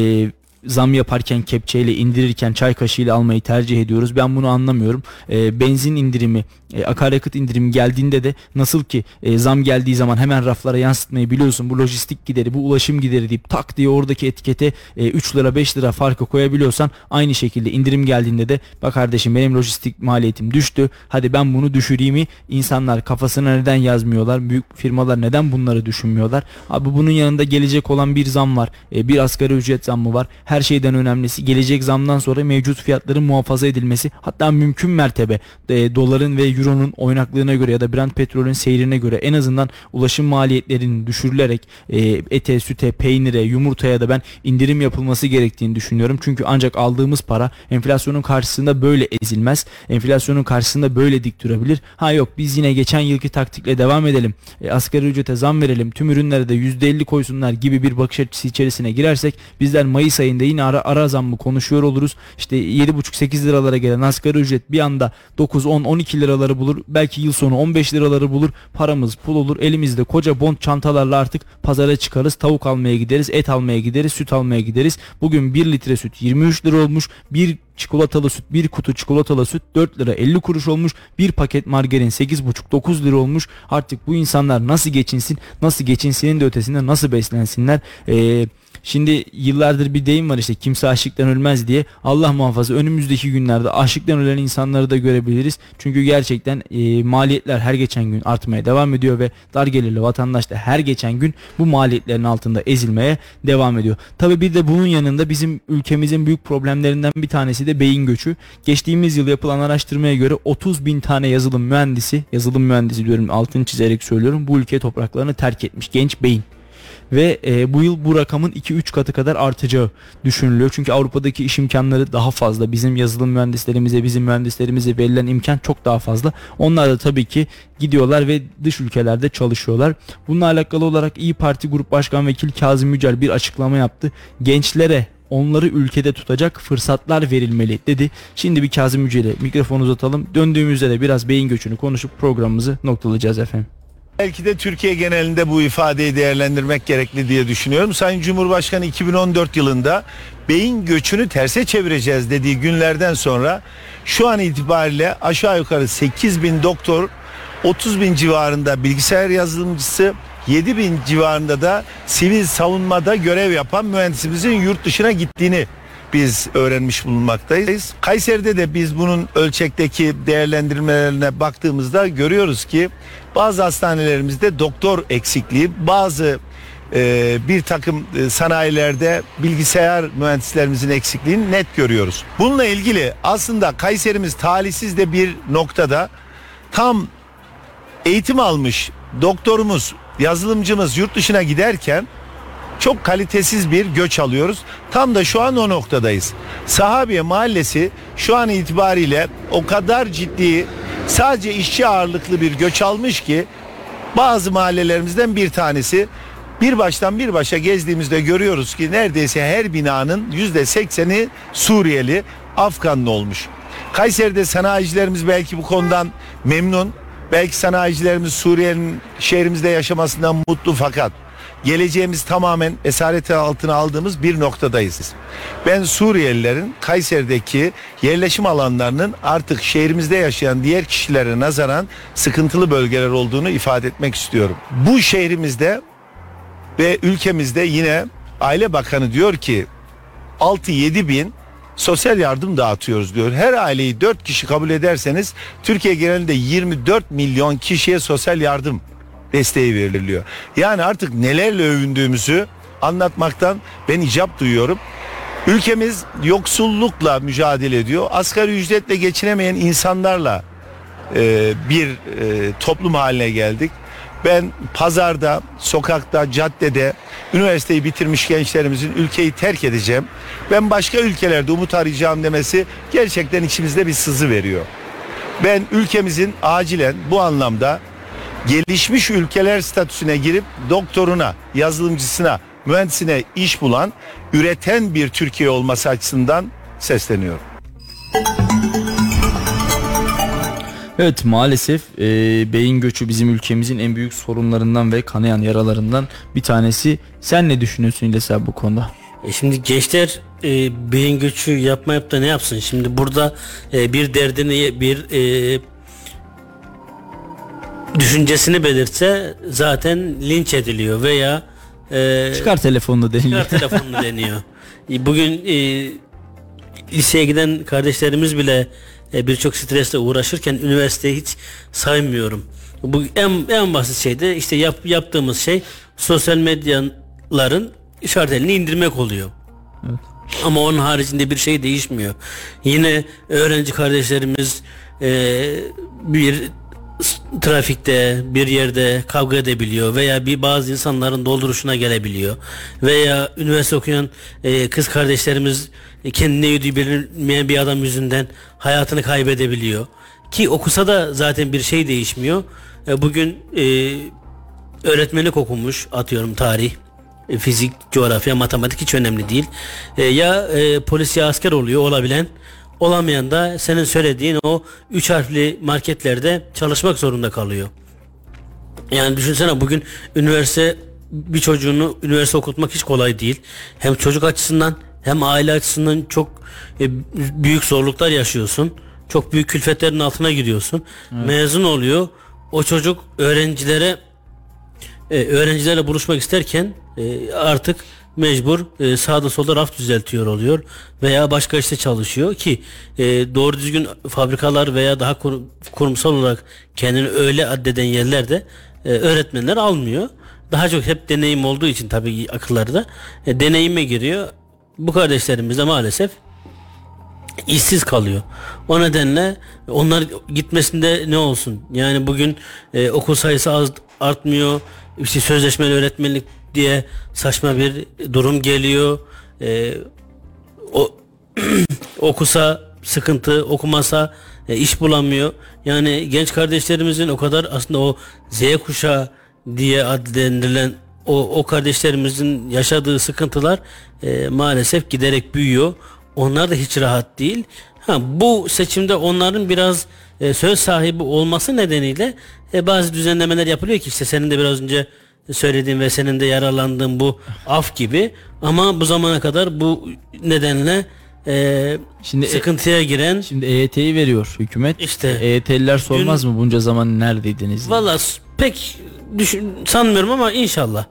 zam yaparken kepçeyle indirirken çay kaşığıyla almayı tercih ediyoruz. Ben bunu anlamıyorum. E, benzin indirimi, e, akaryakıt indirimi geldiğinde de nasıl ki e, zam geldiği zaman hemen raflara yansıtmayı biliyorsun. Bu lojistik gideri, bu ulaşım gideri deyip tak diye oradaki etikete e, 3 lira 5 lira farkı koyabiliyorsan aynı şekilde indirim geldiğinde de bak kardeşim benim lojistik maliyetim düştü. Hadi ben bunu düşüreyim insanlar kafasına neden yazmıyorlar? Büyük firmalar neden bunları düşünmüyorlar? Abi bunun yanında gelecek olan bir zam var. E, bir asgari ücret zammı var her şeyden önemlisi gelecek zamdan sonra mevcut fiyatların muhafaza edilmesi hatta mümkün mertebe e, doların ve euronun oynaklığına göre ya da Brent petrolün seyrine göre en azından ulaşım maliyetlerinin düşürülerek e, ete, süte, peynire, yumurtaya da ben indirim yapılması gerektiğini düşünüyorum. Çünkü ancak aldığımız para enflasyonun karşısında böyle ezilmez. Enflasyonun karşısında böyle dik durabilir. Ha yok biz yine geçen yılki taktikle devam edelim. E, asgari ücrete zam verelim. Tüm ürünlere de %50 koysunlar gibi bir bakış açısı içerisine girersek bizler Mayıs ayında yine ara, ara zammı konuşuyor oluruz. İşte 7,5-8 liralara gelen asgari ücret bir anda 9, 10, 12 liraları bulur. Belki yıl sonu 15 liraları bulur. Paramız pul olur. Elimizde koca bond çantalarla artık pazara çıkarız. Tavuk almaya gideriz, et almaya gideriz, süt almaya gideriz. Bugün 1 litre süt 23 lira olmuş. Bir çikolatalı süt bir kutu çikolatalı süt 4 lira 50 kuruş olmuş. Bir paket margarin 8,5-9 lira olmuş. Artık bu insanlar nasıl geçinsin? Nasıl geçinsinin de ötesinde nasıl beslensinler? Eee Şimdi yıllardır bir deyim var işte kimse açlıktan ölmez diye. Allah muhafaza önümüzdeki günlerde açlıktan ölen insanları da görebiliriz. Çünkü gerçekten e, maliyetler her geçen gün artmaya devam ediyor ve dar gelirli vatandaş da her geçen gün bu maliyetlerin altında ezilmeye devam ediyor. Tabi bir de bunun yanında bizim ülkemizin büyük problemlerinden bir tanesi de beyin göçü. Geçtiğimiz yıl yapılan araştırmaya göre 30 bin tane yazılım mühendisi, yazılım mühendisi diyorum altını çizerek söylüyorum bu ülke topraklarını terk etmiş genç beyin ve e, bu yıl bu rakamın 2-3 katı kadar artacağı düşünülüyor. Çünkü Avrupa'daki iş imkanları daha fazla. Bizim yazılım mühendislerimize, bizim mühendislerimize verilen imkan çok daha fazla. Onlar da tabii ki gidiyorlar ve dış ülkelerde çalışıyorlar. Bununla alakalı olarak İyi Parti Grup Başkan Vekil Kazım Yücel bir açıklama yaptı. Gençlere onları ülkede tutacak fırsatlar verilmeli dedi. Şimdi bir Kazım Yücel'e mikrofonu uzatalım. Döndüğümüzde de biraz beyin göçünü konuşup programımızı noktalayacağız efendim. Belki de Türkiye genelinde bu ifadeyi değerlendirmek gerekli diye düşünüyorum. Sayın Cumhurbaşkanı 2014 yılında beyin göçünü terse çevireceğiz dediği günlerden sonra şu an itibariyle aşağı yukarı 8 bin doktor 30 bin civarında bilgisayar yazılımcısı 7 bin civarında da sivil savunmada görev yapan mühendisimizin yurt dışına gittiğini biz öğrenmiş bulunmaktayız. Kayseri'de de biz bunun ölçekteki değerlendirmelerine baktığımızda görüyoruz ki bazı hastanelerimizde doktor eksikliği, bazı e, bir takım e, sanayilerde bilgisayar mühendislerimizin eksikliğini net görüyoruz. Bununla ilgili aslında Kayserimiz talihsiz de bir noktada tam eğitim almış doktorumuz, yazılımcımız yurt dışına giderken çok kalitesiz bir göç alıyoruz. Tam da şu an o noktadayız. Sahabiye Mahallesi şu an itibariyle o kadar ciddi sadece işçi ağırlıklı bir göç almış ki bazı mahallelerimizden bir tanesi bir baştan bir başa gezdiğimizde görüyoruz ki neredeyse her binanın yüzde sekseni Suriyeli, Afganlı olmuş. Kayseri'de sanayicilerimiz belki bu konudan memnun. Belki sanayicilerimiz Suriye'nin şehrimizde yaşamasından mutlu fakat geleceğimiz tamamen esareti altına aldığımız bir noktadayız. Ben Suriyelilerin Kayseri'deki yerleşim alanlarının artık şehrimizde yaşayan diğer kişilere nazaran sıkıntılı bölgeler olduğunu ifade etmek istiyorum. Bu şehrimizde ve ülkemizde yine Aile Bakanı diyor ki 6-7 bin sosyal yardım dağıtıyoruz diyor. Her aileyi 4 kişi kabul ederseniz Türkiye genelinde 24 milyon kişiye sosyal yardım desteği veriliyor. Yani artık nelerle övündüğümüzü anlatmaktan ben icap duyuyorum. Ülkemiz yoksullukla mücadele ediyor. Asgari ücretle geçinemeyen insanlarla e, bir e, toplum haline geldik. Ben pazarda, sokakta, caddede üniversiteyi bitirmiş gençlerimizin ülkeyi terk edeceğim. Ben başka ülkelerde umut arayacağım demesi gerçekten içimizde bir sızı veriyor. Ben ülkemizin acilen bu anlamda gelişmiş ülkeler statüsüne girip doktoruna, yazılımcısına, mühendisine iş bulan, üreten bir Türkiye olması açısından sesleniyorum. Evet maalesef e, beyin göçü bizim ülkemizin en büyük sorunlarından ve kanayan yaralarından bir tanesi. Sen ne düşünüyorsun İlyas bu konuda? E şimdi gençler e, beyin göçü yapmayıp da ne yapsın? Şimdi burada e, bir derdini bir e, düşüncesini belirtse zaten linç ediliyor veya e, Çıkar telefonunu deniliyor. çıkar telefonunu [LAUGHS] deniyor. E, Bugün e, liseye giden kardeşlerimiz bile e, birçok stresle uğraşırken üniversiteyi hiç saymıyorum. Bu en en basit şey de işte yap, yaptığımız şey sosyal medyaların şartelini indirmek oluyor. Ama onun haricinde bir şey değişmiyor. Yine öğrenci kardeşlerimiz e, bir trafikte bir yerde kavga edebiliyor veya bir bazı insanların dolduruşuna gelebiliyor veya üniversite okuyan e, kız kardeşlerimiz kendine yediği bilinmeyen bir adam yüzünden hayatını kaybedebiliyor ki okusa da zaten bir şey değişmiyor E, bugün e, öğretmenlik okumuş atıyorum tarih e, fizik, coğrafya, matematik hiç önemli değil. E, ya e, polis ya asker oluyor olabilen. Olamayan da senin söylediğin o üç harfli marketlerde çalışmak zorunda kalıyor. Yani düşünsene bugün üniversite bir çocuğunu üniversite okutmak hiç kolay değil. Hem çocuk açısından hem aile açısından çok e, büyük zorluklar yaşıyorsun. Çok büyük külfetlerin altına giriyorsun. Mezun oluyor. O çocuk öğrencilere e, öğrencilerle buluşmak isterken e, artık mecbur e, sağda solda raf düzeltiyor oluyor veya başka işte çalışıyor ki e, doğru düzgün fabrikalar veya daha kur- kurumsal olarak kendini öyle addeden yerlerde e, öğretmenler almıyor. Daha çok hep deneyim olduğu için tabii akıllarda e, deneyime giriyor. Bu kardeşlerimiz de maalesef işsiz kalıyor. O nedenle onlar gitmesinde ne olsun? Yani bugün e, okul sayısı az artmıyor. İşte sözleşmeli öğretmenlik diye saçma bir durum geliyor. E, o [CLEARS THROAT] okusa sıkıntı, okumasa e, iş bulamıyor. Yani genç kardeşlerimizin o kadar aslında o Z kuşağı diye adlandırılan o, o kardeşlerimizin yaşadığı sıkıntılar e, maalesef giderek büyüyor. Onlar da hiç rahat değil. Ha, bu seçimde onların biraz e, söz sahibi olması nedeniyle e, bazı düzenlemeler yapılıyor ki işte senin de biraz önce söylediğin ve senin de yararlandığın bu af gibi ama bu zamana kadar bu nedenle e, Şimdi- sıkıntıya giren Şimdi EYT'yi veriyor hükümet. İşte. EYT'liler sormaz mı bunca zaman neredeydiniz? Valla pek düşün, sanmıyorum ama inşallah.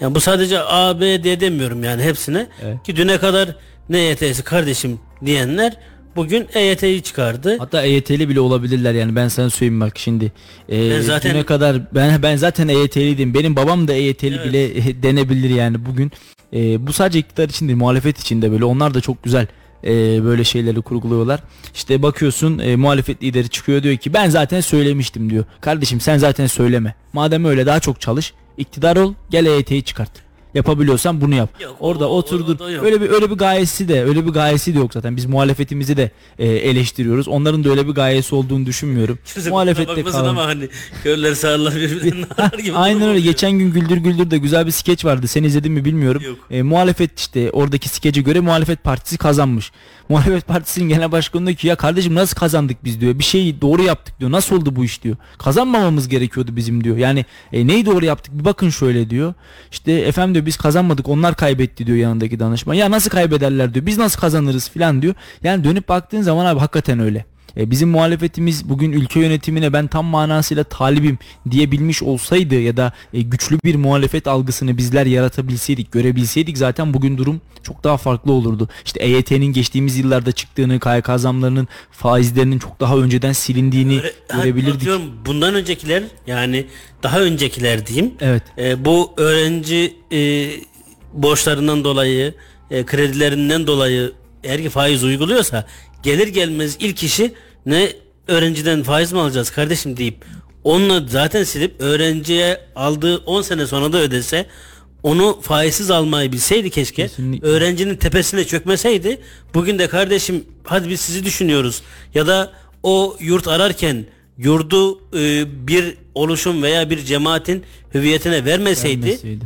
Yani bu sadece A, B diye demiyorum yani hepsine. Evet. Ki düne kadar ne EYT'si kardeşim diyenler bugün EYT'yi çıkardı. Hatta EYT'li bile olabilirler yani ben sana söyleyeyim bak şimdi. Ee, Ben zaten- düne kadar ben ben zaten EYT'liydim. Benim babam da EYT'li Evet. bile [LAUGHS] denebilir yani bugün. Ee, bu sadece iktidar için değil muhalefet için de böyle. Onlar da çok güzel e, böyle şeyleri kurguluyorlar. İşte bakıyorsun e, muhalefet lideri çıkıyor diyor ki ben zaten söylemiştim diyor. Kardeşim sen zaten söyleme. Madem öyle daha çok çalış. iktidar ol gel EYT'yi çıkart. Yapabiliyorsan bunu yap. Yok, Orada o- o- oturdur. o öyle bir öyle bir gayesi de öyle bir gayesi de yok zaten. Biz muhalefetimizi de e, eleştiriyoruz. Onların da öyle bir gayesi olduğunu düşünmüyorum. [LAUGHS] Kimse Muhalefette kalalım. ama hani körler sağırlar birbirinden [LAUGHS] ağır gibi. Aynen öyle. Geçen gün Güldür Güldür de güzel bir skeç vardı. Sen izledin mi bilmiyorum. Yok. E, muhalefet işte oradaki skece göre muhalefet partisi kazanmış. [LAUGHS] Muhalefet partisinin genel başkanı diyor ki ya kardeşim nasıl kazandık biz diyor. Bir şeyi doğru yaptık diyor. Nasıl oldu bu iş diyor. Kazanmamamız gerekiyordu bizim diyor. Yani e, neyi doğru yaptık bir bakın şöyle diyor. İşte efendim diyor biz kazanmadık onlar kaybetti diyor yanındaki danışman. Ya nasıl kaybederler diyor. Biz nasıl kazanırız filan diyor. Yani dönüp baktığın zaman abi hakikaten öyle. E, bizim muhalefetimiz bugün ülke yönetimine ben tam manasıyla talibim diyebilmiş olsaydı ya da e, güçlü bir muhalefet algısını bizler yaratabilseydik, görebilseydik zaten bugün durum çok daha farklı olurdu. İşte EYT'nin geçtiğimiz yıllarda çıktığını, KYK zamlarının faizlerinin çok daha önceden silindiğini Öyle- görebilirdik. bundan öncekiler yani daha öncekiler diyeyim. Evet. E, bu öğrenci e, borçlarından dolayı, e, kredilerinden dolayı eğer ki faiz uyguluyorsa gelir gelmez ilk işi ne öğrenciden faiz mi alacağız kardeşim deyip onunla zaten silip öğrenciye aldığı 10 sene sonra da ödese onu faizsiz almayı bilseydi keşke Kesinlikle. öğrencinin tepesine çökmeseydi bugün de kardeşim hadi biz sizi düşünüyoruz ya da o yurt ararken yurdu e, bir oluşum veya bir cemaatin hüviyetine vermeseydi Vermeseydi.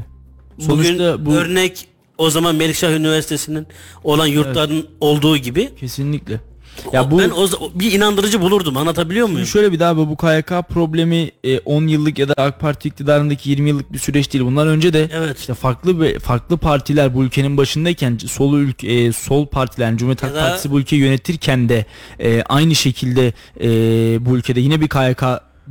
bugün bu örnek o zaman Melikşah Üniversitesi'nin olan yurtların olduğu gibi kesinlikle. Ya bu ben o, bir inandırıcı bulurdum anlatabiliyor muyum? Şöyle bir daha bu KYK problemi e, 10 yıllık ya da AK Parti iktidarındaki 20 yıllık bir süreç değil. Bundan önce de Evet. işte farklı ve farklı partiler bu ülkenin başındayken sol ülke e, sol partiler yani Cumhuriyet Halk da- Partisi bu ülkeyi yönetirken de e, aynı şekilde e, bu ülkede yine bir KYK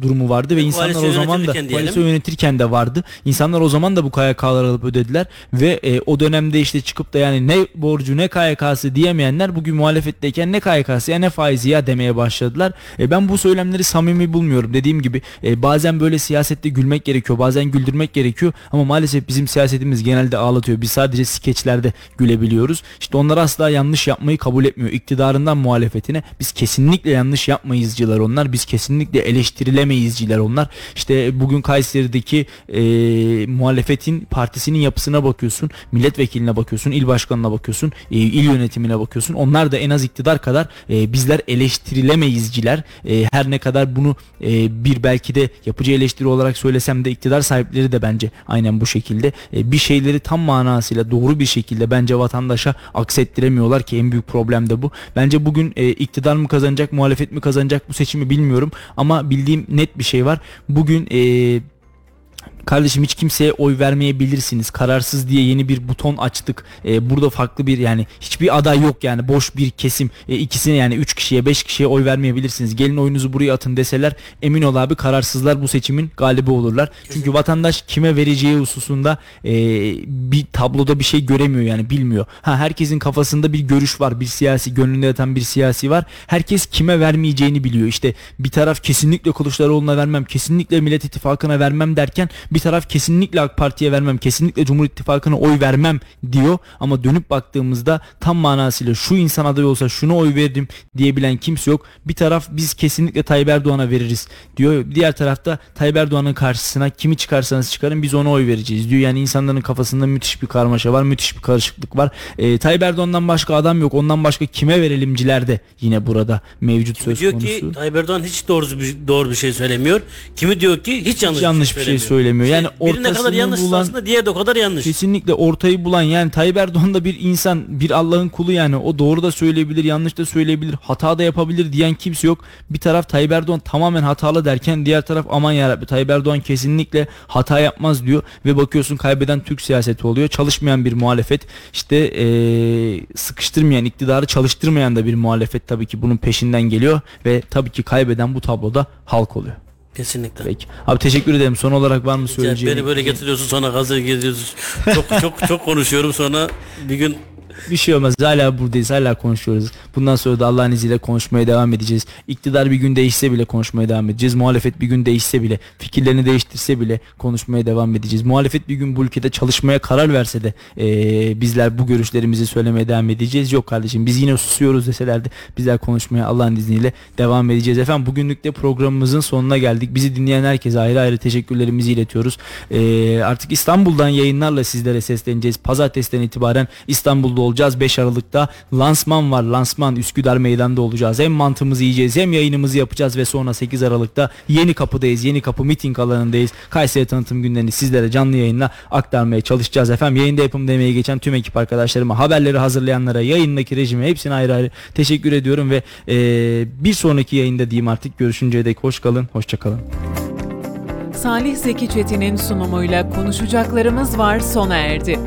durumu vardı ve insanlar o zaman da koalisyon yönetirken de vardı. İnsanlar o zaman da bu KYK'ları alıp ödediler ve e, o dönemde işte çıkıp da yani ne borcu ne KYK'sı diyemeyenler bugün muhalefetteyken ne KYK'sı ya ne faizi ya demeye başladılar. E, ben bu söylemleri samimi bulmuyorum. Dediğim gibi e, bazen böyle siyasette gülmek gerekiyor, bazen güldürmek gerekiyor ama maalesef bizim siyasetimiz genelde ağlatıyor. Biz sadece skeçlerde gülebiliyoruz. İşte onlar asla yanlış yapmayı kabul etmiyor. İktidarından muhalefetine biz kesinlikle yanlış yapmayızcılar onlar. Biz kesinlikle eleştirilemeyizciler onlar. İşte bugün Kayseri'deki e, muhalefetin partisinin yapısına bakıyorsun. Milletvekiline bakıyorsun. il başkanına bakıyorsun. e, il yönetimine bakıyorsun. Onlar da en az iktidar kadar e, bizler eleştirilemeyizciler. E, her ne kadar bunu e, bir belki de yapıcı eleştiri olarak söylesem de iktidar sahipleri de bence aynen bu şekilde e, bir şeyleri tam manasıyla doğru bir şekilde bence vatandaşa aksettiremiyorlar ki en büyük problem de bu. Bence bugün e, iktidar mı kazanacak, muhalefet mi kazanacak bu seçimi bilmiyorum ama bildiğim net bir şey var. Bugün e, Kardeşim hiç kimseye oy vermeyebilirsiniz. Kararsız diye yeni bir buton açtık. Ee, burada farklı bir yani hiçbir aday yok yani boş bir kesim. Ee, ikisine yani 3 kişiye 5 kişiye oy vermeyebilirsiniz. Gelin oyunuzu buraya atın deseler emin ol abi kararsızlar bu seçimin galibi olurlar. Çünkü vatandaş kime vereceği hususunda e, bir tabloda bir şey göremiyor yani bilmiyor. Ha herkesin kafasında bir görüş var. Bir siyasi gönlünde yatan bir siyasi var. Herkes kime vermeyeceğini biliyor. İşte bir taraf kesinlikle Kılıçdaroğlu'na vermem, kesinlikle Millet İttifakı'na vermem derken bir taraf kesinlikle AK Parti'ye vermem, kesinlikle Cumhur İttifakı'na oy vermem diyor. Ama dönüp baktığımızda tam manasıyla şu insan aday olsa şunu oy veririm diyebilen kimse yok. Bir taraf biz kesinlikle Tayyip Erdoğan'a veririz diyor. Diğer tarafta Tayyip Erdoğan'ın karşısına kimi çıkarsanız çıkarın biz ona oy vereceğiz diyor. Yani insanların kafasında müthiş bir karmaşa var, müthiş bir karışıklık var. Ee, Tayyip Erdoğan'dan başka adam yok. Ondan başka kime verelimciler de yine burada mevcut söz diyor konusu. ki Tayyip Erdoğan hiç doğru bir, doğru bir şey söylemiyor. Kimi diyor ki hiç yanlış, Hiç yanlış bir şey söylemiyor. Yani Birine kadar yanlış bulan- aslında diğer de o kadar yanlış. Kesinlikle ortayı bulan yani Tayyip Erdoğan da bir insan bir Allah'ın kulu yani o doğru da söyleyebilir yanlış da söyleyebilir hata da yapabilir diyen kimse yok. Bir taraf Tayyip Erdoğan tamamen hatalı derken diğer taraf aman yarabbi Tayyip Erdoğan kesinlikle hata yapmaz diyor ve bakıyorsun kaybeden Türk siyaseti oluyor. Çalışmayan bir muhalefet işte eee, sıkıştırmayan iktidarı çalıştırmayan da bir muhalefet tabii ki bunun peşinden geliyor ve tabii ki kaybeden bu tabloda halk oluyor. Kesinlikle. Peki. Abi teşekkür ederim. Son olarak var mı söyleyeceğin? beni böyle getiriyorsun sonra gazı getiriyorsun. Çok çok çok konuşuyorum sonra bir gün bir şey olmaz. Hala buradayız. Hala konuşuyoruz. Bundan sonra da Allah'ın izniyle konuşmaya devam edeceğiz. İktidar bir gün değişse bile konuşmaya devam edeceğiz. Muhalefet bir gün değişse bile, fikirlerini değiştirse bile konuşmaya devam edeceğiz. Muhalefet bir gün bu ülkede çalışmaya karar verse de e, bizler bu görüşlerimizi söylemeye devam edeceğiz. Yok kardeşim biz yine susuyoruz deseler de bizler konuşmaya Allah'ın izniyle devam edeceğiz. Efendim bugünlük de programımızın sonuna geldik. Bizi dinleyen herkese ayrı ayrı teşekkürlerimizi iletiyoruz. E, artık İstanbul'dan yayınlarla sizlere sesleneceğiz. Pazartesiden itibaren İstanbul'da olacağız. 5 Aralık'ta lansman var. Lansman Üsküdar Meydan'da olacağız. Hem mantımızı yiyeceğiz hem yayınımızı yapacağız ve sonra 8 Aralık'ta Yeni Kapı'dayız. Yeni Kapı miting alanındayız. Kayseri tanıtım günlerini sizlere canlı yayınla aktarmaya çalışacağız efendim. Yayında yapım demeye geçen tüm ekip arkadaşlarıma, haberleri hazırlayanlara, yayındaki rejime hepsine ayrı ayrı teşekkür ediyorum ve e, bir sonraki yayında diyeyim artık görüşünceye dek hoş kalın, hoşça kalın. Salih Zeki Çetin'in sunumuyla konuşacaklarımız var sona erdi.